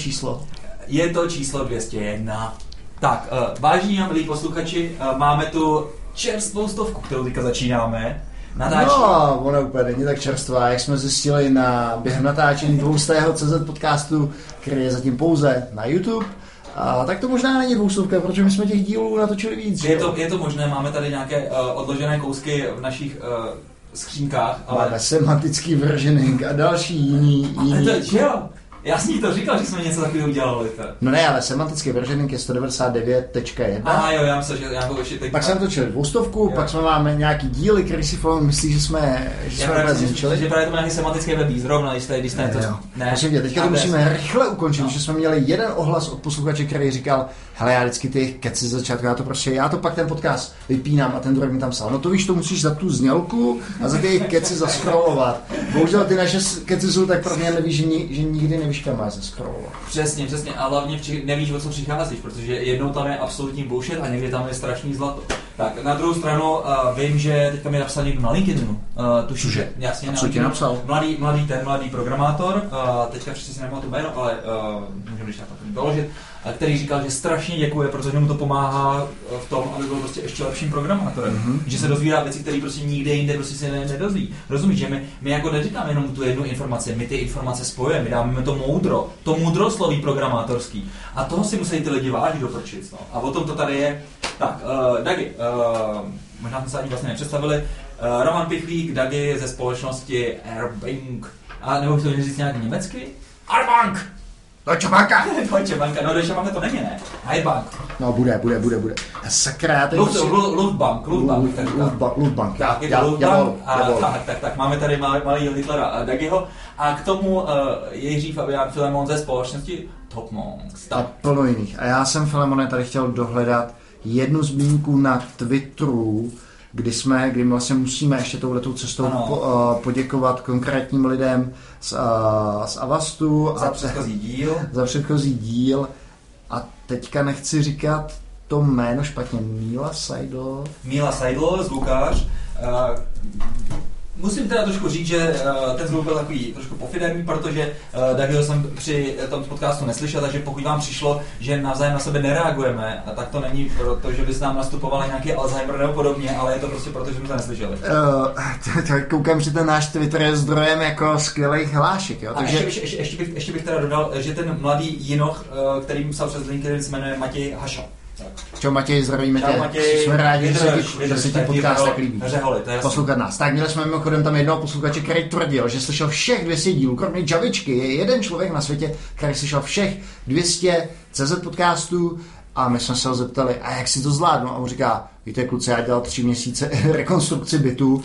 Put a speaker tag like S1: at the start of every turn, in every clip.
S1: číslo?
S2: Je to číslo 201. Tak, uh, vážení a milí posluchači, uh, máme tu čerstvou stovku, kterou teďka začínáme.
S1: Natáčí. No, ona úplně není tak čerstvá, jak jsme zjistili na, během natáčení dvoustého CZ podcastu, který je zatím pouze na YouTube. A tak to možná není dvoustovka, protože my jsme těch dílů natočili víc.
S2: Je to, je to možné, máme tady nějaké uh, odložené kousky v našich uh, skřínkách.
S1: Ale... Máme semantický versioning a další jiný, jiný...
S2: Ale to, jo, já jsem to říkal, že jsme něco takového udělali. Tak.
S1: No ne, ale semantický versioning je 199.1.
S2: A jo, já myslím, že já to ještě.
S1: Pak jsem točil dvoustovku, jo. pak jsme máme nějaký díly, který si Fallon myslí, že jsme, že jsme
S2: právě zničili. Že právě to má nějaký semantický webí zrovna, když jste, když jste
S1: ne, to... Ne, Prosím tě, teďka to musíme rychle ukončit, no. že jsme měli jeden ohlas od posluchače, který říkal, hele, já vždycky ty keci z začátku, já to prostě, já to pak ten podcast vypínám a ten druhý mi tam psal. No to víš, to musíš za tu znělku a za ty keci zaskrolovat. Bohužel ty naše keci jsou tak pro mě nevíš, že, že nikdy nevíš, kam máš zaskrolovat.
S2: Přesně, přesně. A hlavně vči, nevíš, o co přicházíš, protože jednou tam je absolutní bullshit a někdy tam je strašný zlato. Tak na druhou stranu uh, vím, že teďka mi napsal někdo na LinkedInu, uh, tuším, že jasně,
S1: co ti napsal?
S2: Mladý, mladý ten, mladý programátor, uh, teďka přesně si nemám to jméno, ale uh, můžeme když tak doložit který říkal, že strašně děkuje, protože mu to pomáhá v tom, aby byl prostě ještě lepším programátorem. Mm-hmm. Že se dozvídá věci, které prostě nikde jinde prostě se ne, nedozví. Rozumíš, že my, my jako neříkáme jenom tu jednu informaci, my ty informace spojujeme, my dáme to moudro, to moudrosloví programátorský. A toho si musí ty lidi vážit doprčit. No. A o tom to tady je. Tak, uh, Dagi, uh, možná jsme se ani vlastně nepředstavili. Uh, Roman Pichlík, Dagi ze společnosti Airbank. A nebo chceš říct nějak německy? Airbank!
S1: Deutsche Banka!
S2: Deutsche Banka, no Deutsche Banka to není, ne? Bank.
S1: No bude, bude, bude, bude. Sakra, já
S2: teď... Luftbank, Luftbank.
S1: Luftbank.
S2: Tak, je to Luftbank. Tak, tak, tak, máme tady malý, malý Hitlera a Dagiho. A k tomu uh, Jiří Fabián Filemon ze společnosti Top Monks.
S1: A plno jiných. A já jsem Filemone tady chtěl dohledat jednu zmínku na Twitteru, kdy jsme, kdy my vlastně musíme ještě touhletou cestou po, uh, poděkovat konkrétním lidem z, uh, z Avastu.
S2: Za a předchozí díl.
S1: Za předchozí díl. A teďka nechci říkat to jméno špatně. Míla Seidl.
S2: Míla Seidl z Lukář. Uh, Musím teda trošku říct, že uh, ten zvuk byl takový trošku pofiderný, protože uh, Dagiho jsem při tom podcastu neslyšel, takže pokud vám přišlo, že navzájem na sebe nereagujeme, a tak to není proto, že bys nám nastupovali nějaký Alzheimer nebo podobně, ale je to prostě proto, že jsme to neslyšeli.
S1: Uh, tak koukám, že ten náš Twitter je zdrojem jako skvělých hlášek, jo?
S2: Takže... Ještě, ještě, ještě, bych, ještě bych teda dodal, že ten mladý Jinoch, který psal přes LinkedIn, se jmenuje Matěj Haša.
S1: Čau Matěj, zdravíme
S2: Čau,
S1: tě.
S2: Matěj.
S1: Jsme rádi, že se ti, že se ti podcast tak líbí.
S2: Řeholi,
S1: Poslouchat nás. Tak měli jsme mimochodem tam jednoho posluchače, který tvrdil, že slyšel všech 200 dílů, kromě Javičky. Je jeden člověk na světě, který slyšel všech 200 CZ podcastů a my jsme se ho zeptali, a jak si to zvládnu? A on říká, víte kluci, já dělal tři měsíce rekonstrukci bytu.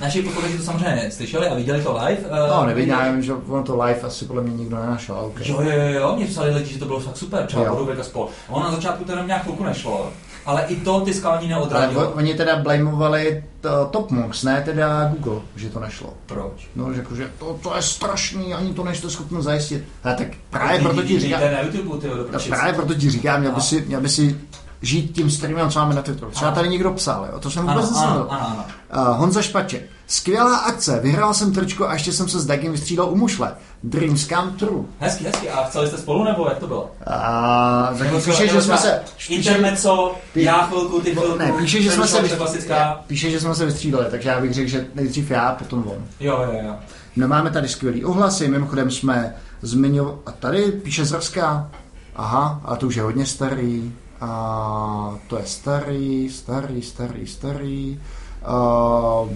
S2: Naši posluchači to samozřejmě slyšeli a viděli to live.
S1: Uh, no, nevidí, já vím, že ono to live asi podle mě nikdo nenašel. Okay.
S2: Jo, jo, jo, mě psali lidi, že to bylo fakt super, třeba Podobek a spol. A ono na začátku to nějak chvilku nešlo, ale i to ty skalní neodradilo.
S1: Ale oni teda blamovali to, Topmox, ne teda Google, že to nešlo.
S2: Proč?
S1: No, řekl, že to, to je strašný, ani to nejste schopni zajistit. A tak právě proto ti říkám,
S2: na YouTube, ty,
S1: no, právě proto ti říkám, měl by si, měl by si žít tím streamem, co máme na Twitteru. Třeba tady někdo psal, jo? to jsem vůbec neslyšel. Uh, Honza Špaček. Skvělá akce, vyhrál jsem trčko a ještě jsem se s Dagem vystřídal u mušle. Dreams come true.
S2: Hezky, hezky. A chceli jste spolu nebo jak to bylo?
S1: A, tak píše, že jsme se...
S2: Intermezzo, já chvilku, ty chvilku.
S1: Ne, píše, že jsme se, píše, že jsme se vystřídali, takže já bych řekl, že nejdřív já, potom on.
S2: Jo, jo, jo.
S1: No máme tady skvělý ohlasy, mimochodem jsme zmiňovali, a tady píše Zrská, aha, a to už je hodně starý, a to je starý, starý, starý, starý. Uh,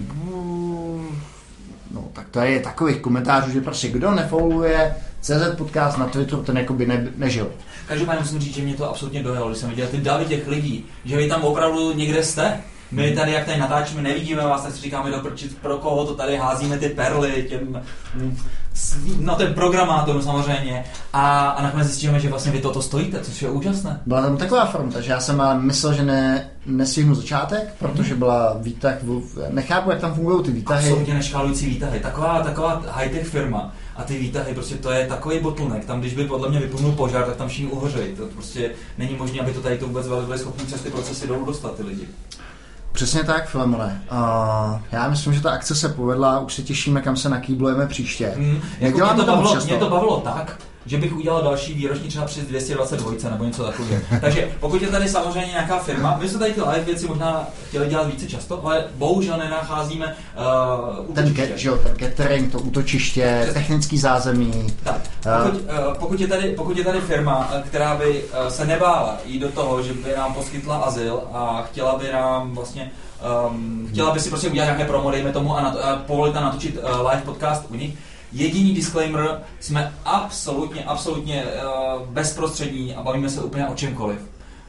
S1: no, tak to je takových komentářů, že prostě kdo nefollowuje CZ podcast na Twitteru, ten jako by ne, nežil.
S2: Každopádně musím říct, že mě to absolutně dojelo, když jsem viděl ty davy těch lidí, že vy tam opravdu někde jste. My tady, jak tady natáčíme, nevidíme vás, tak si říkáme doprčit, pro koho to tady házíme ty perly, těm, no ten programátor samozřejmě. A, a nakonec zjistíme, že vlastně vy toto stojíte, což je úžasné.
S1: Byla tam taková fronta, že já jsem myslel, že ne, nesvihnu začátek, protože byla výtah, nechápu, jak tam fungují ty výtahy.
S2: Absolutně neškálující výtahy. Taková, taková high-tech firma a ty výtahy, prostě to je takový bottleneck. Tam, když by podle mě vypnul požár, tak tam všichni uhořejí. To prostě není možné, aby to tady to vůbec byly schopni přes ty procesy dolů dostat ty lidi.
S1: Přesně tak, Filemone. Uh, já myslím, že ta akce se povedla, už se těšíme, kam se nakýblujeme příště.
S2: Mm, jako mě, to bavilo, mě to bavilo tak, že bych udělal další výroční třeba přes 222 nebo něco takového. Takže pokud je tady samozřejmě nějaká firma, my jsme tady ty live věci možná chtěli dělat více často, ale bohužel nenacházíme uh,
S1: ten, get, že jo, ten catering, to útočiště, Přesně. technický zázemí.
S2: Tak, pokud, uh, pokud, je tady, pokud je tady firma, která by uh, se nebála jít do toho, že by nám poskytla azyl a chtěla by nám vlastně um, chtěla by si prostě udělat nějaké promo, dejme tomu, a, nat- a povolit nám natočit uh, live podcast u nich, Jediný disclaimer, jsme absolutně, absolutně uh, bezprostřední a bavíme se úplně o čemkoliv.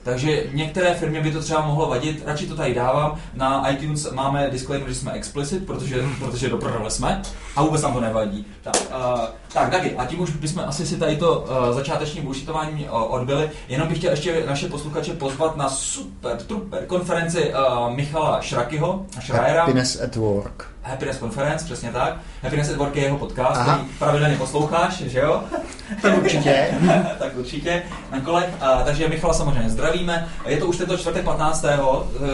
S2: Takže některé firmě by to třeba mohlo vadit, radši to tady dávám. Na iTunes máme disclaimer, že jsme explicit, protože, protože do jsme a vůbec nám to nevadí. Tak, uh, tak Dagi, a tím už bychom asi si tady to uh, začáteční bullshitování uh, odbyli. Jenom bych chtěl ještě naše posluchače pozvat na super, truper konferenci uh, Michala Šrakyho, Šrajera.
S1: Happiness at Work.
S2: Happiness Conference, přesně tak. Happiness at Work je jeho podcast, Aha. který pravidelně posloucháš, že jo?
S1: Tak určitě.
S2: tak určitě. Na kole. A, takže Michala samozřejmě zdravíme. Je to už tento čtvrtek 15.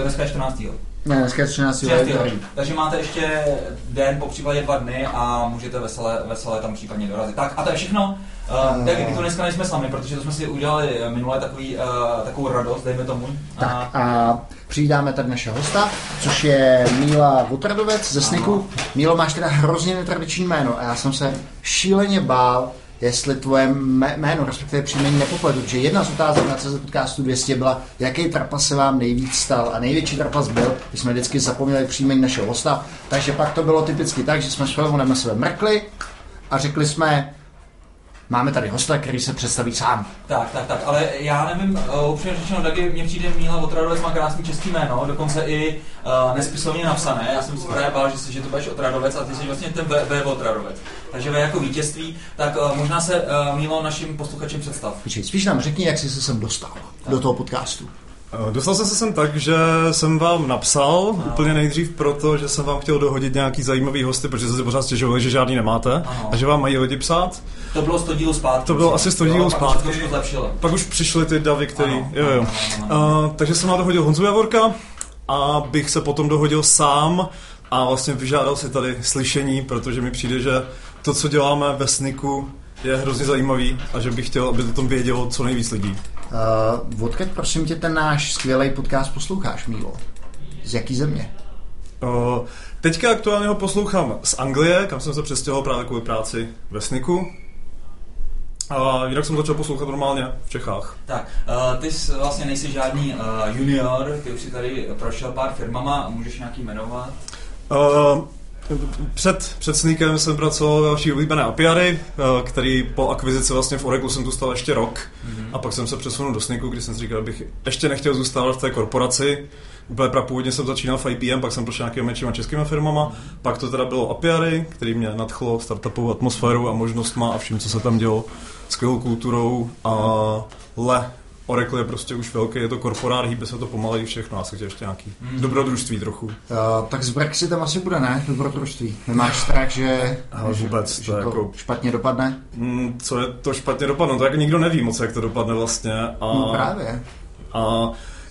S2: dneska je 14.
S1: Ne, dneska je 13.
S2: 13. Takže máte ještě den, po případě dva dny a můžete veselé, veselé tam případně dorazit. Tak a to je všechno. Uh, tak my to dneska nejsme s vámi, protože to jsme si udělali minule takový, uh, takovou radost, dejme tomu.
S1: Tak a přidáme tady našeho hosta, což je Míla Votradovec ze Sniku. Mílo, máš teda hrozně netradiční jméno a já jsem se šíleně bál, jestli tvoje jméno, respektive příjmení nepopletu, protože jedna z otázek na CZ podcastu 200 byla, jaký trapas se vám nejvíc stal. A největší trapas byl, když jsme vždycky zapomněli příjmení našeho hosta, takže pak to bylo typicky tak, že jsme s Filomonem na sebe mrkli a řekli jsme, máme tady hosta, který se představí sám.
S2: Tak, tak, tak, ale já nevím, uh, upřímně řečeno, taky mně přijde Míla Otradovec má krásný český jméno, dokonce i uh, nespisovně napsané. Já jsem si právě bál, že, si, že to budeš Otradovec a ty jsi vlastně ten V, v Otradovec. Takže ve jako vítězství, tak uh, možná se uh, Mílo našim posluchačem představ.
S1: Počkej, spíš nám řekni, jak jsi se sem dostal tak. do toho podcastu.
S3: Eh, dostal jsem se sem tak, že jsem vám napsal no. úplně nejdřív proto, že jsem vám chtěl dohodit nějaký zajímavý hosty, protože jste si pořád stěžovali, že žádný nemáte ano. a že vám mají lidi psát.
S2: To bylo 100 dílů zpátky.
S3: To bylo asi 100 dílů zpátky. Pak už, pak už přišly ty davy, který... Ano, jo, jo. Ano, ano, ano. Uh, takže jsem vám dohodil Honzu Javorka a bych se potom dohodil sám a vlastně vyžádal si tady slyšení, protože mi přijde, že to, co děláme ve Sniku, je hrozně zajímavý a že bych chtěl, aby to tom vědělo co nejvíc lidí.
S1: Uh, odkud prosím tě ten náš skvělý podcast posloucháš, Mílo? Z jaký země?
S3: Uh, teďka aktuálně ho poslouchám z Anglie, kam jsem se přestěhoval právě kvůli práci ve Sniku. A jinak jsem začal poslouchat normálně v Čechách.
S2: Tak, uh, ty jsi, vlastně nejsi žádný uh, junior, ty už si tady prošel pár firmama, můžeš nějaký jmenovat?
S3: Uh, před, před Sneakem jsem pracoval ve vaší oblíbené Apiary, eh, který po akvizici vlastně v Oracle jsem tu stal ještě rok mm-hmm. a pak jsem se přesunul do Sneaku, kdy jsem si říkal, abych ještě nechtěl zůstávat v té korporaci. Úplně původně jsem začínal v IPM, pak jsem prošel nějakými menšíma českými firmama, mm-hmm. pak to teda bylo Apiary, který mě nadchlo startupovou atmosférou a možnostma a vším, co se tam dělo, skvělou kulturou a le Oracle je prostě už velký, je to korporát, hýbe se to pomaleji všechno, a se ještě nějaký mm. dobrodružství trochu. Uh,
S1: tak s Brexitem asi bude, ne? Dobrodružství. Nemáš strach, že,
S3: Ale vůbec, že,
S1: to
S3: že jako...
S1: špatně dopadne?
S3: Mm, co je to špatně dopadne? To jako nikdo neví moc, jak to dopadne vlastně. A,
S1: no právě.
S3: A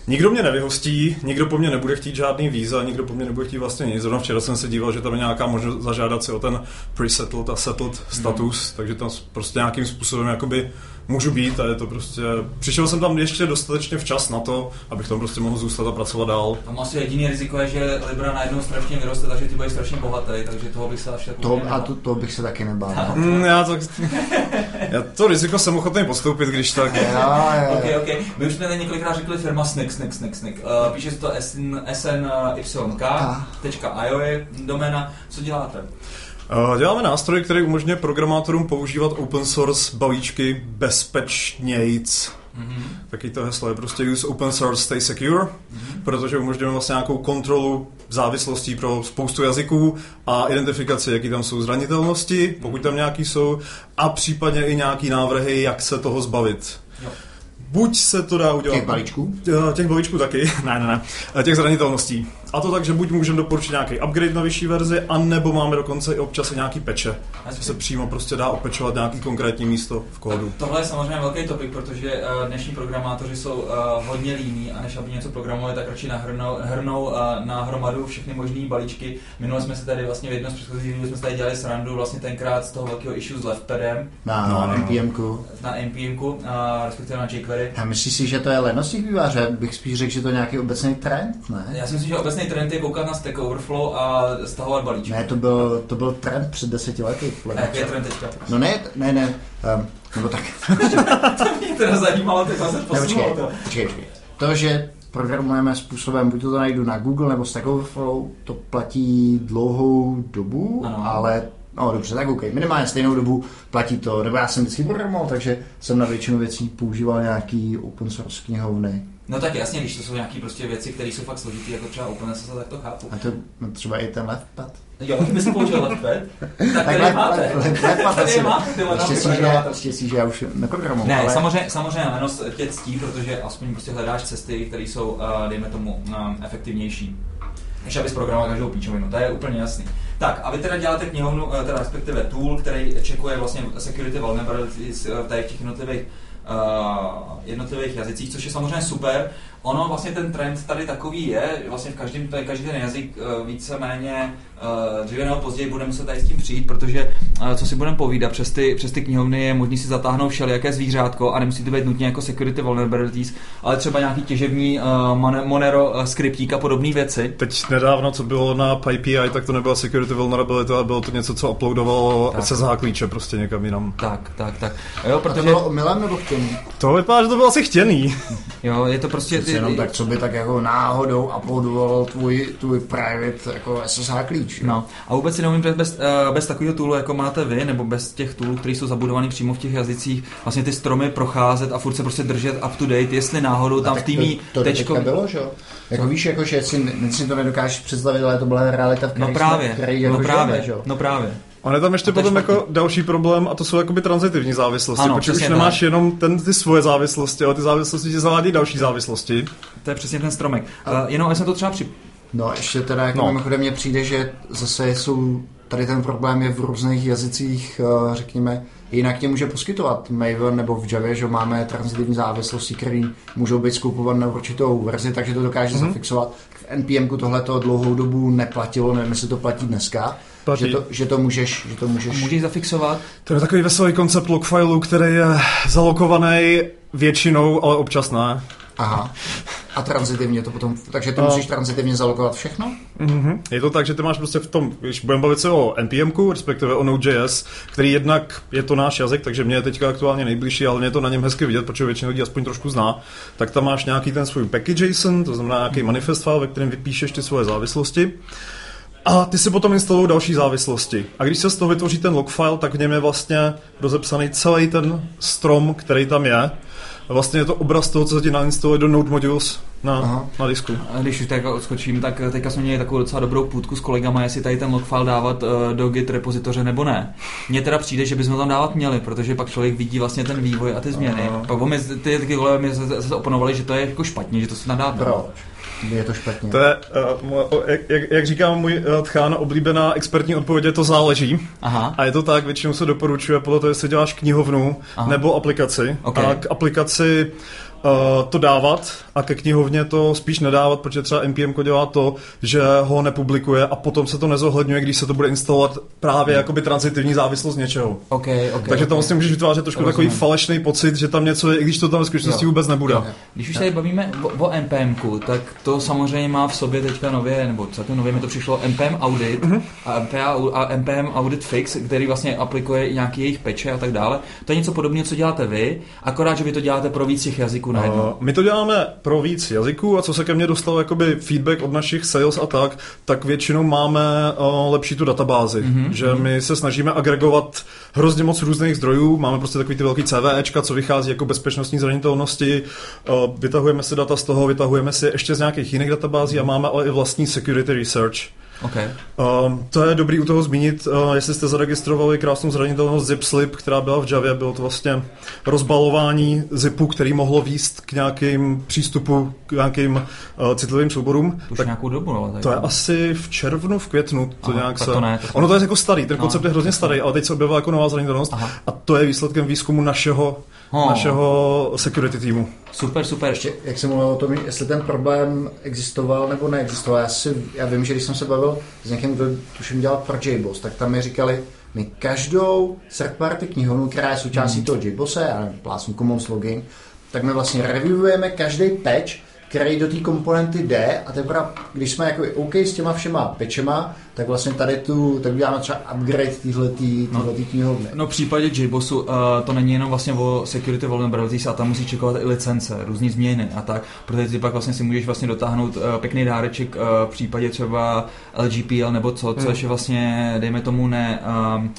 S3: Nikdo mě nevyhostí, nikdo po mně nebude chtít žádný víza, nikdo po mně nebude chtít vlastně nic. Zrovna včera jsem se díval, že tam je nějaká možnost zažádat si o ten pre-settled a settled status, mm. takže tam prostě nějakým způsobem jakoby můžu být a je to prostě... Přišel jsem tam ještě dostatečně včas na to, abych tam prostě mohl zůstat a pracovat dál.
S2: Tam asi jediný riziko je, že Libra najednou strašně vyroste, takže ty budeš strašně bohatý, takže toho bych se až tak
S1: to, A to, to, bych se taky nebál.
S3: Mm, já, to, já to riziko jsem ochotný podstoupit, když tak.
S1: jo, jo.
S2: Okay, okay. My už jsme tady několikrát řekli firma Snick, Snick, Snick, Snick. Uh, píše se to snyk.io je doména. Co děláte?
S3: Eh, děláme nástroj, který umožňuje programátorům používat open source balíčky bezpečnějc. Mm-hmm. Taky to heslo je prostě use open source, stay secure, mm-hmm. protože umožňujeme vlastně nějakou kontrolu závislostí pro spoustu jazyků a identifikaci, jaký tam jsou zranitelnosti, pokud tam nějaký jsou, a případně i nějaký návrhy, jak se toho zbavit. Jo. Buď se to dá udělat...
S1: Těch balíčků?
S3: Těch balíčků taky, ne, ne, ne. Těch zranitelností. A to tak, že buď můžeme doporučit nějaký upgrade na vyšší verzi, anebo máme dokonce i občas i nějaký peče. Že se přímo prostě dá opečovat nějaký konkrétní místo v kódu.
S2: Tohle je samozřejmě velký topik, protože uh, dnešní programátoři jsou uh, hodně líní a než aby něco programovali, tak radši nahrnou, hrnou uh, na hromadu všechny možné balíčky. Minule jsme se tady vlastně v jednom z předchozích jsme se tady dělali srandu vlastně tenkrát z toho velkého issue s leftpadem.
S1: Na, no, na NPMku.
S2: Na NPMku, uh, respektive na jQuery.
S1: A myslíš si, že to je lenost těch vývářů? Bych spíš řekl, že to je nějaký obecný trend, ne?
S2: Já si myslím, že obecný trend je koukat na Stack Overflow a stahovat balíčky.
S1: Ne, to byl, to byl trend před deseti lety.
S2: Jak je trend teďka?
S1: No ne, ne, ne. Um, nebo tak.
S2: to mě teda zajímalo, ty zase posunul
S1: to. Počkej, počkej. To, že programujeme způsobem, buď to, to najdu na Google nebo Stack Overflow, to platí dlouhou dobu, ano. ale No dobře, tak OK. Minimálně stejnou dobu platí to, nebo já jsem vždycky programoval, takže jsem na většinu věcí používal nějaký open source knihovny.
S2: No tak jasně, když to jsou nějaké prostě věci, které jsou fakt složité, jako třeba OpenSSL, tak to chápu.
S1: A to no, třeba i ten leftpad.
S2: Jo, my jsme použil leftpad. Tak tady left, máte.
S1: Leftpad
S2: tady máte
S1: štěstí, že, já už neprogramuju.
S2: Ne, ale... samozřejmě, samozřejmě lenost tě ctí, protože aspoň prostě hledáš cesty, které jsou, uh, dejme tomu, um, efektivnější než abys programoval každou píčovinu, to je úplně jasný. Tak, a vy teda děláte knihovnu, eh, teda respektive tool, který čekuje vlastně security vulnerabilities v těch jednotlivých jednotlivých jazycích, což je samozřejmě super. Ono vlastně ten trend tady takový je, vlastně v každém, každý ten jazyk uh, víceméně dříve nebo později budeme se tady s tím přijít, protože uh, co si budeme povídat, přes ty, přes ty knihovny je možný si zatáhnout všelijaké zvířátko a nemusí to být nutně jako security vulnerabilities, ale třeba nějaký těžební uh, Monero uh, skriptík a podobné věci.
S3: Teď nedávno, co bylo na PyPI, tak to nebyla security vulnerability, ale bylo to něco, co uploadovalo SSH klíče prostě někam jinam.
S2: Tak, tak, tak. Jo,
S1: protože... A to bylo omylem nebo chtěný?
S3: To vypadá, že to bylo asi chtěný.
S2: Jo, je to prostě...
S1: Ty, jenom tak, co by tak jako náhodou uploadoval tvůj, tvůj private jako SSH klíč.
S2: No. A vůbec si neumím bez, uh, bez takového toolu, jako máte vy, nebo bez těch toolů, které jsou zabudované přímo v těch jazycích, vlastně ty stromy procházet a furt se prostě držet up to date, jestli náhodou tam v týmí
S1: to, to tečko... bylo, že jo? Jako víš, jako, že si, si to nedokážeš představit, ale to byla realita, v
S2: no právě,
S1: který
S2: jako no právě,
S1: žijeme, že?
S2: no právě.
S3: On je tam ještě potom jako další problém a to jsou jakoby transitivní závislosti, ano, protože už nemáš tak. jenom ten, ty svoje závislosti, ale ty závislosti ti zavádí další závislosti.
S2: To je přesně ten stromek. A... Uh, jenom jsem to třeba při...
S1: No ještě teda jako no. mimochodem mně přijde, že zase jsou, tady ten problém je v různých jazycích, uh, řekněme, jinak tě může poskytovat Maven nebo v Java, že máme transitivní závislosti, které můžou být skupované na určitou verzi, takže to dokáže mm-hmm. zafixovat. V NPM tohle to dlouhou dobu neplatilo, nevím, jestli to platí dneska, Platí. Že to, že to můžeš, že to můžeš...
S2: Můžeš zafixovat?
S3: To je takový veselý koncept logfilu, který je zalokovaný většinou, ale občas ne.
S1: Aha. A transitivně to potom, takže ty musíš transitivně zalokovat všechno?
S3: Mm-hmm. Je to tak, že ty máš prostě v tom, když budeme bavit se o NPM, respektive o Node.js, který jednak je to náš jazyk, takže mě je teďka aktuálně nejbližší, ale mě je to na něm hezky vidět, protože většina lidí aspoň trošku zná, tak tam máš nějaký ten svůj package JSON, to znamená nějaký manifest file, ve kterém vypíšeš ty svoje závislosti. A ty si potom instalují další závislosti. A když se z toho vytvoří ten logfile, tak v něm je vlastně rozepsaný celý ten strom, který tam je. A vlastně je to obraz toho, co se ti nainstaluje do Node Modules na, na disku.
S2: A když už tak odskočím, tak teďka jsme měli takovou docela dobrou půdku s kolegama, jestli tady ten logfile dávat uh, do Git repozitoře nebo ne. Mně teda přijde, že bychom tam dávat měli, protože pak člověk vidí vlastně ten vývoj a ty změny. Aha. Pak my, ty, ty kolegové mi zase oponovali, že to je jako špatně, že to se nadá.
S1: Proč? Je to špatně.
S3: To je, uh, jak, jak, jak říká můj uh, tchán, oblíbená expertní odpověď je to záleží.
S2: Aha.
S3: A je to tak, většinou se doporučuje podle toho, jestli děláš knihovnu Aha. nebo aplikaci.
S2: Okay.
S3: A k aplikaci uh, to dávat a ke knihovně to spíš nedávat, protože třeba NPM dělá to, že ho nepublikuje a potom se to nezohledňuje, když se to bude instalovat právě hmm. jakoby transitivní závislost něčeho.
S2: Okay, okay,
S3: Takže
S2: tam
S3: vlastně můžeš vytvářet trošku Rozumím. takový falešný pocit, že tam něco je, i když to tam ve skutečnosti vůbec nebude. Jo.
S2: Když už tady bavíme o, o NPM, tak to samozřejmě má v sobě teďka nově, nebo celkem nově mi to přišlo NPM Audit uh-huh. a, MPA, a NPM Audit Fix, který vlastně aplikuje nějaký jejich peče a tak dále. To je něco podobného, co děláte vy, akorát, že vy to děláte pro víc těch jazyků najednou. Uh,
S3: my to děláme pro víc jazyků a co se ke mně dostalo jakoby feedback od našich sales a tak, tak většinou máme uh, lepší tu databázi, mm-hmm. že my se snažíme agregovat hrozně moc různých zdrojů, máme prostě takový ty velký CVEčka, co vychází jako bezpečnostní zranitelnosti, uh, vytahujeme si data z toho, vytahujeme si ještě z nějakých jiných databází a máme ale i vlastní security research
S2: Okay.
S3: Uh, to je dobrý u toho zmínit, uh, jestli jste zaregistrovali krásnou zranitelnost zip slip, která byla v Javě, bylo to vlastně rozbalování zipu, který mohlo výst k nějakým přístupu, k nějakým uh, citlivým souborům.
S2: Už tak nějakou dobu, ale
S3: To je asi v červnu, v květnu, to
S2: Aha,
S3: nějak
S2: tak
S3: se...
S2: to ne, to
S3: ono to je jako starý, ten
S2: No,
S3: koncept je hrozně starý, ale teď se objevila jako nová zranitelnost
S2: Aha.
S3: a to je výsledkem výzkumu našeho,
S2: Oh.
S3: našeho security týmu.
S2: Super, super.
S1: Ještě, jak jsem mluvil o tom, jestli ten problém existoval nebo neexistoval, já, si, já vím, že když jsem se bavil s někým, kdo tuším dělal pro JBoss, tak tam mi říkali, my každou third party knihovnu, která je součástí toho JBosse, já nevím, plásnu Commons login, tak my vlastně reviewujeme každý patch, který do té komponenty jde a teprve, když jsme jako OK s těma všema patchema, tak vlastně tady tu, tak uděláme třeba upgrade týhletý, týhletý knihovny.
S2: No v případě JBossu uh, to není jenom vlastně o security vulnerabilities a tam musí čekovat i licence, různý změny a tak, protože ty pak vlastně si můžeš vlastně dotáhnout uh, pěkný dáreček uh, v případě třeba LGPL nebo co,
S1: Hmm.
S2: což je vlastně, dejme tomu ne, um,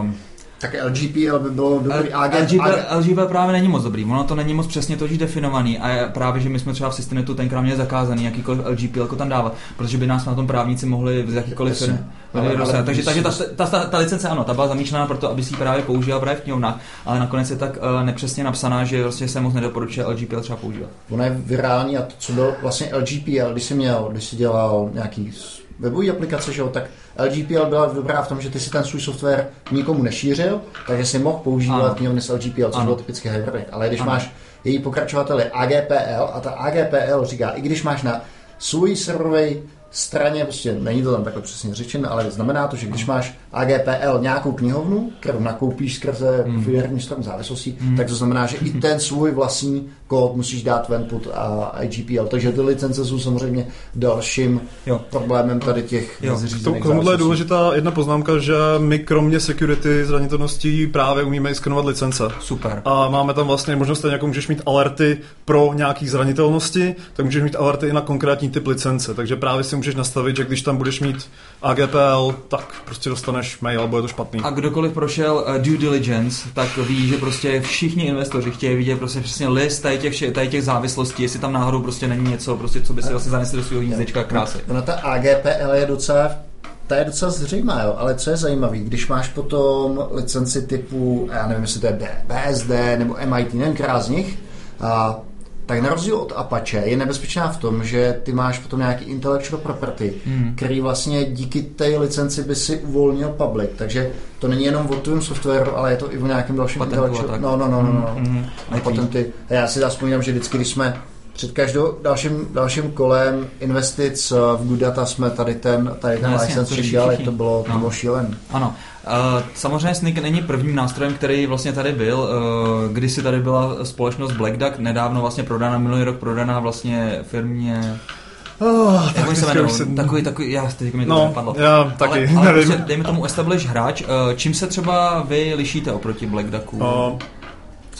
S2: um,
S1: Tak LGPL by bylo dobrý. AG,
S2: LGPL,
S1: AG,
S2: LGPL právě není moc dobrý, ono to není moc přesně totiž definovaný a je právě, že my jsme třeba v Systenetu tenkrát měli zakázaný jakýkoliv LGPL jako tam dávat, protože by nás na tom právníci mohli z jakýkoliv firmy takže, takže ta, ta, ta, ta, licence ano, ta byla zamýšlená proto, aby si ji právě používal právě v knihovnách, ale nakonec je tak uh, nepřesně napsaná, že prostě se moc nedoporučuje LGPL třeba používat.
S1: Ono je virální a to, co bylo vlastně LGPL, když jsi měl, když jsi dělal nějaký webový aplikace, že jo, tak LGPL byla dobrá v tom, že ty si ten svůj software nikomu nešířil, takže si mohl používat
S2: Ano.
S1: knihovny s LGPL, což
S2: Ano.
S1: bylo typicky Hibernate. Ale když
S2: Ano.
S1: máš její pokračovatel je AGPL a ta AGPL říká, i když máš na svůj serverový straně, prostě není to tam takhle přesně řečeno, ale znamená to, že když máš AGPL nějakou knihovnu, kterou nakoupíš skrze
S2: Hmm.
S1: firmní strom závislostí, tak to znamená, že i ten svůj vlastní kód musíš dát ven pod a, IGPL. Takže ty licence jsou samozřejmě dalším
S2: Jo.
S1: problémem tady těch
S2: Jo.
S3: K
S1: zřízených
S3: tomu- k tomuhle je důležitá jedna poznámka, že my kromě security zranitelností právě umíme i skenovat licence.
S2: Super.
S3: A máme tam vlastně možnost, jako můžeš mít alerty pro nějaký zranitelnosti, tak můžeš mít alerty i na konkrétní typ licence. Takže právě si můžeš nastavit, že když tam budeš mít AGPL, tak prostě dostaneš mail, je to špatný.
S2: A kdokoliv prošel uh, due diligence, tak ví, že prostě všichni investoři chtějí vidět prostě přesně list tady těch, tady těch závislostí, jestli tam náhodou prostě není něco, prostě, co by si vlastně zanesli do svého hnízdečka krásy.
S1: Ona ta AGPL je docela ta je docela zřejmá, jo, ale co je zajímavé, když máš potom licenci typu, já nevím, jestli to je BSD nebo MIT, nevím, která z nich, a, tak na rozdíl od Apache je nebezpečná v tom, že ty máš potom nějaký intellectual property,
S2: Hmm.
S1: který vlastně díky té licenci by si uvolnil public, takže to není jenom o tvém softwaru, ale je to i o nějakém dalším
S2: Patentu
S1: intellectual,
S2: tak.
S1: no, no, no, no, no.
S2: Mhm.
S1: A patenty. A já si vzpomínám, že vždycky, když jsme před každou dalším, dalším kolem investic eh, v Good Data jsme tady ten, tady ten
S2: No
S1: license
S2: to všichni.
S1: to bylo, to
S2: No.
S1: bylo šílen.
S2: Ano. Uh, samozřejmě Snyk není prvním nástrojem, který vlastně tady byl. Uh, kdysi tady byla společnost Black Duck, nedávno vlastně prodána, minulý rok prodaná vlastně firmě...
S3: Oh,
S2: Jak oni se jmenují?
S3: se-
S2: Takový, takový, já teď mi to
S3: No,
S2: nepadlo.
S3: já taky,
S2: ale, ale
S3: nevím.
S2: prostě, dejme tomu establish hráč, uh, čím se třeba vy lišíte oproti Black Ducku?
S3: Uh,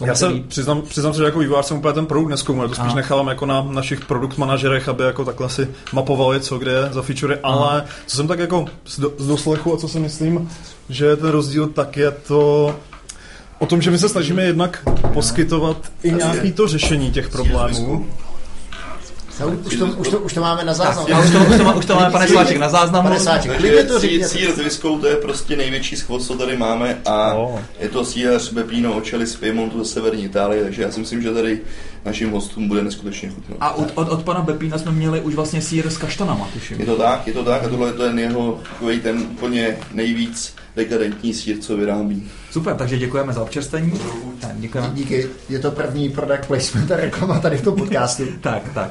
S2: Co
S3: já se
S2: líp?
S3: přiznám, přiznám se, že jako vývojář jsem úplně ten produkt neskoumal, to spíš
S2: Aha.
S3: nechávám jako na našich produkt manažerech, aby jako takhle si mapovali, co kde je za featurey, ale co jsem tak jako z, do, z doslechu a co si myslím, že je ten rozdíl, tak je to o tom, že my se snažíme jednak poskytovat i nějaký to řešení těch problémů.
S1: No, už, to, už, to, už to máme na záznam.
S2: Tak, a už to, už to, má- už to máme pane Sláček na záznamu.
S1: Pane klidně
S4: Takže
S1: to
S4: sír s viskou, to je prostě největší schvost, co tady máme a
S3: Oh.
S4: je to sírař Bepino Očeli z Piemontu ze severní Itálie, takže já si myslím, že tady našim hostům bude neskutečně chutno.
S2: A od, od, od pana Bepína jsme měli už vlastně sír s kaštanama, tuším.
S4: Je to tak, je to tak a tohle je ten jeho takový ten úplně nejvíc dekadentní sír, co vyrábí.
S2: Super, takže děkujeme za občerstvení. Tak, děkujeme.
S1: Díky, je to první product placement a reklama tady v tom podcastu.
S2: Tak, tak.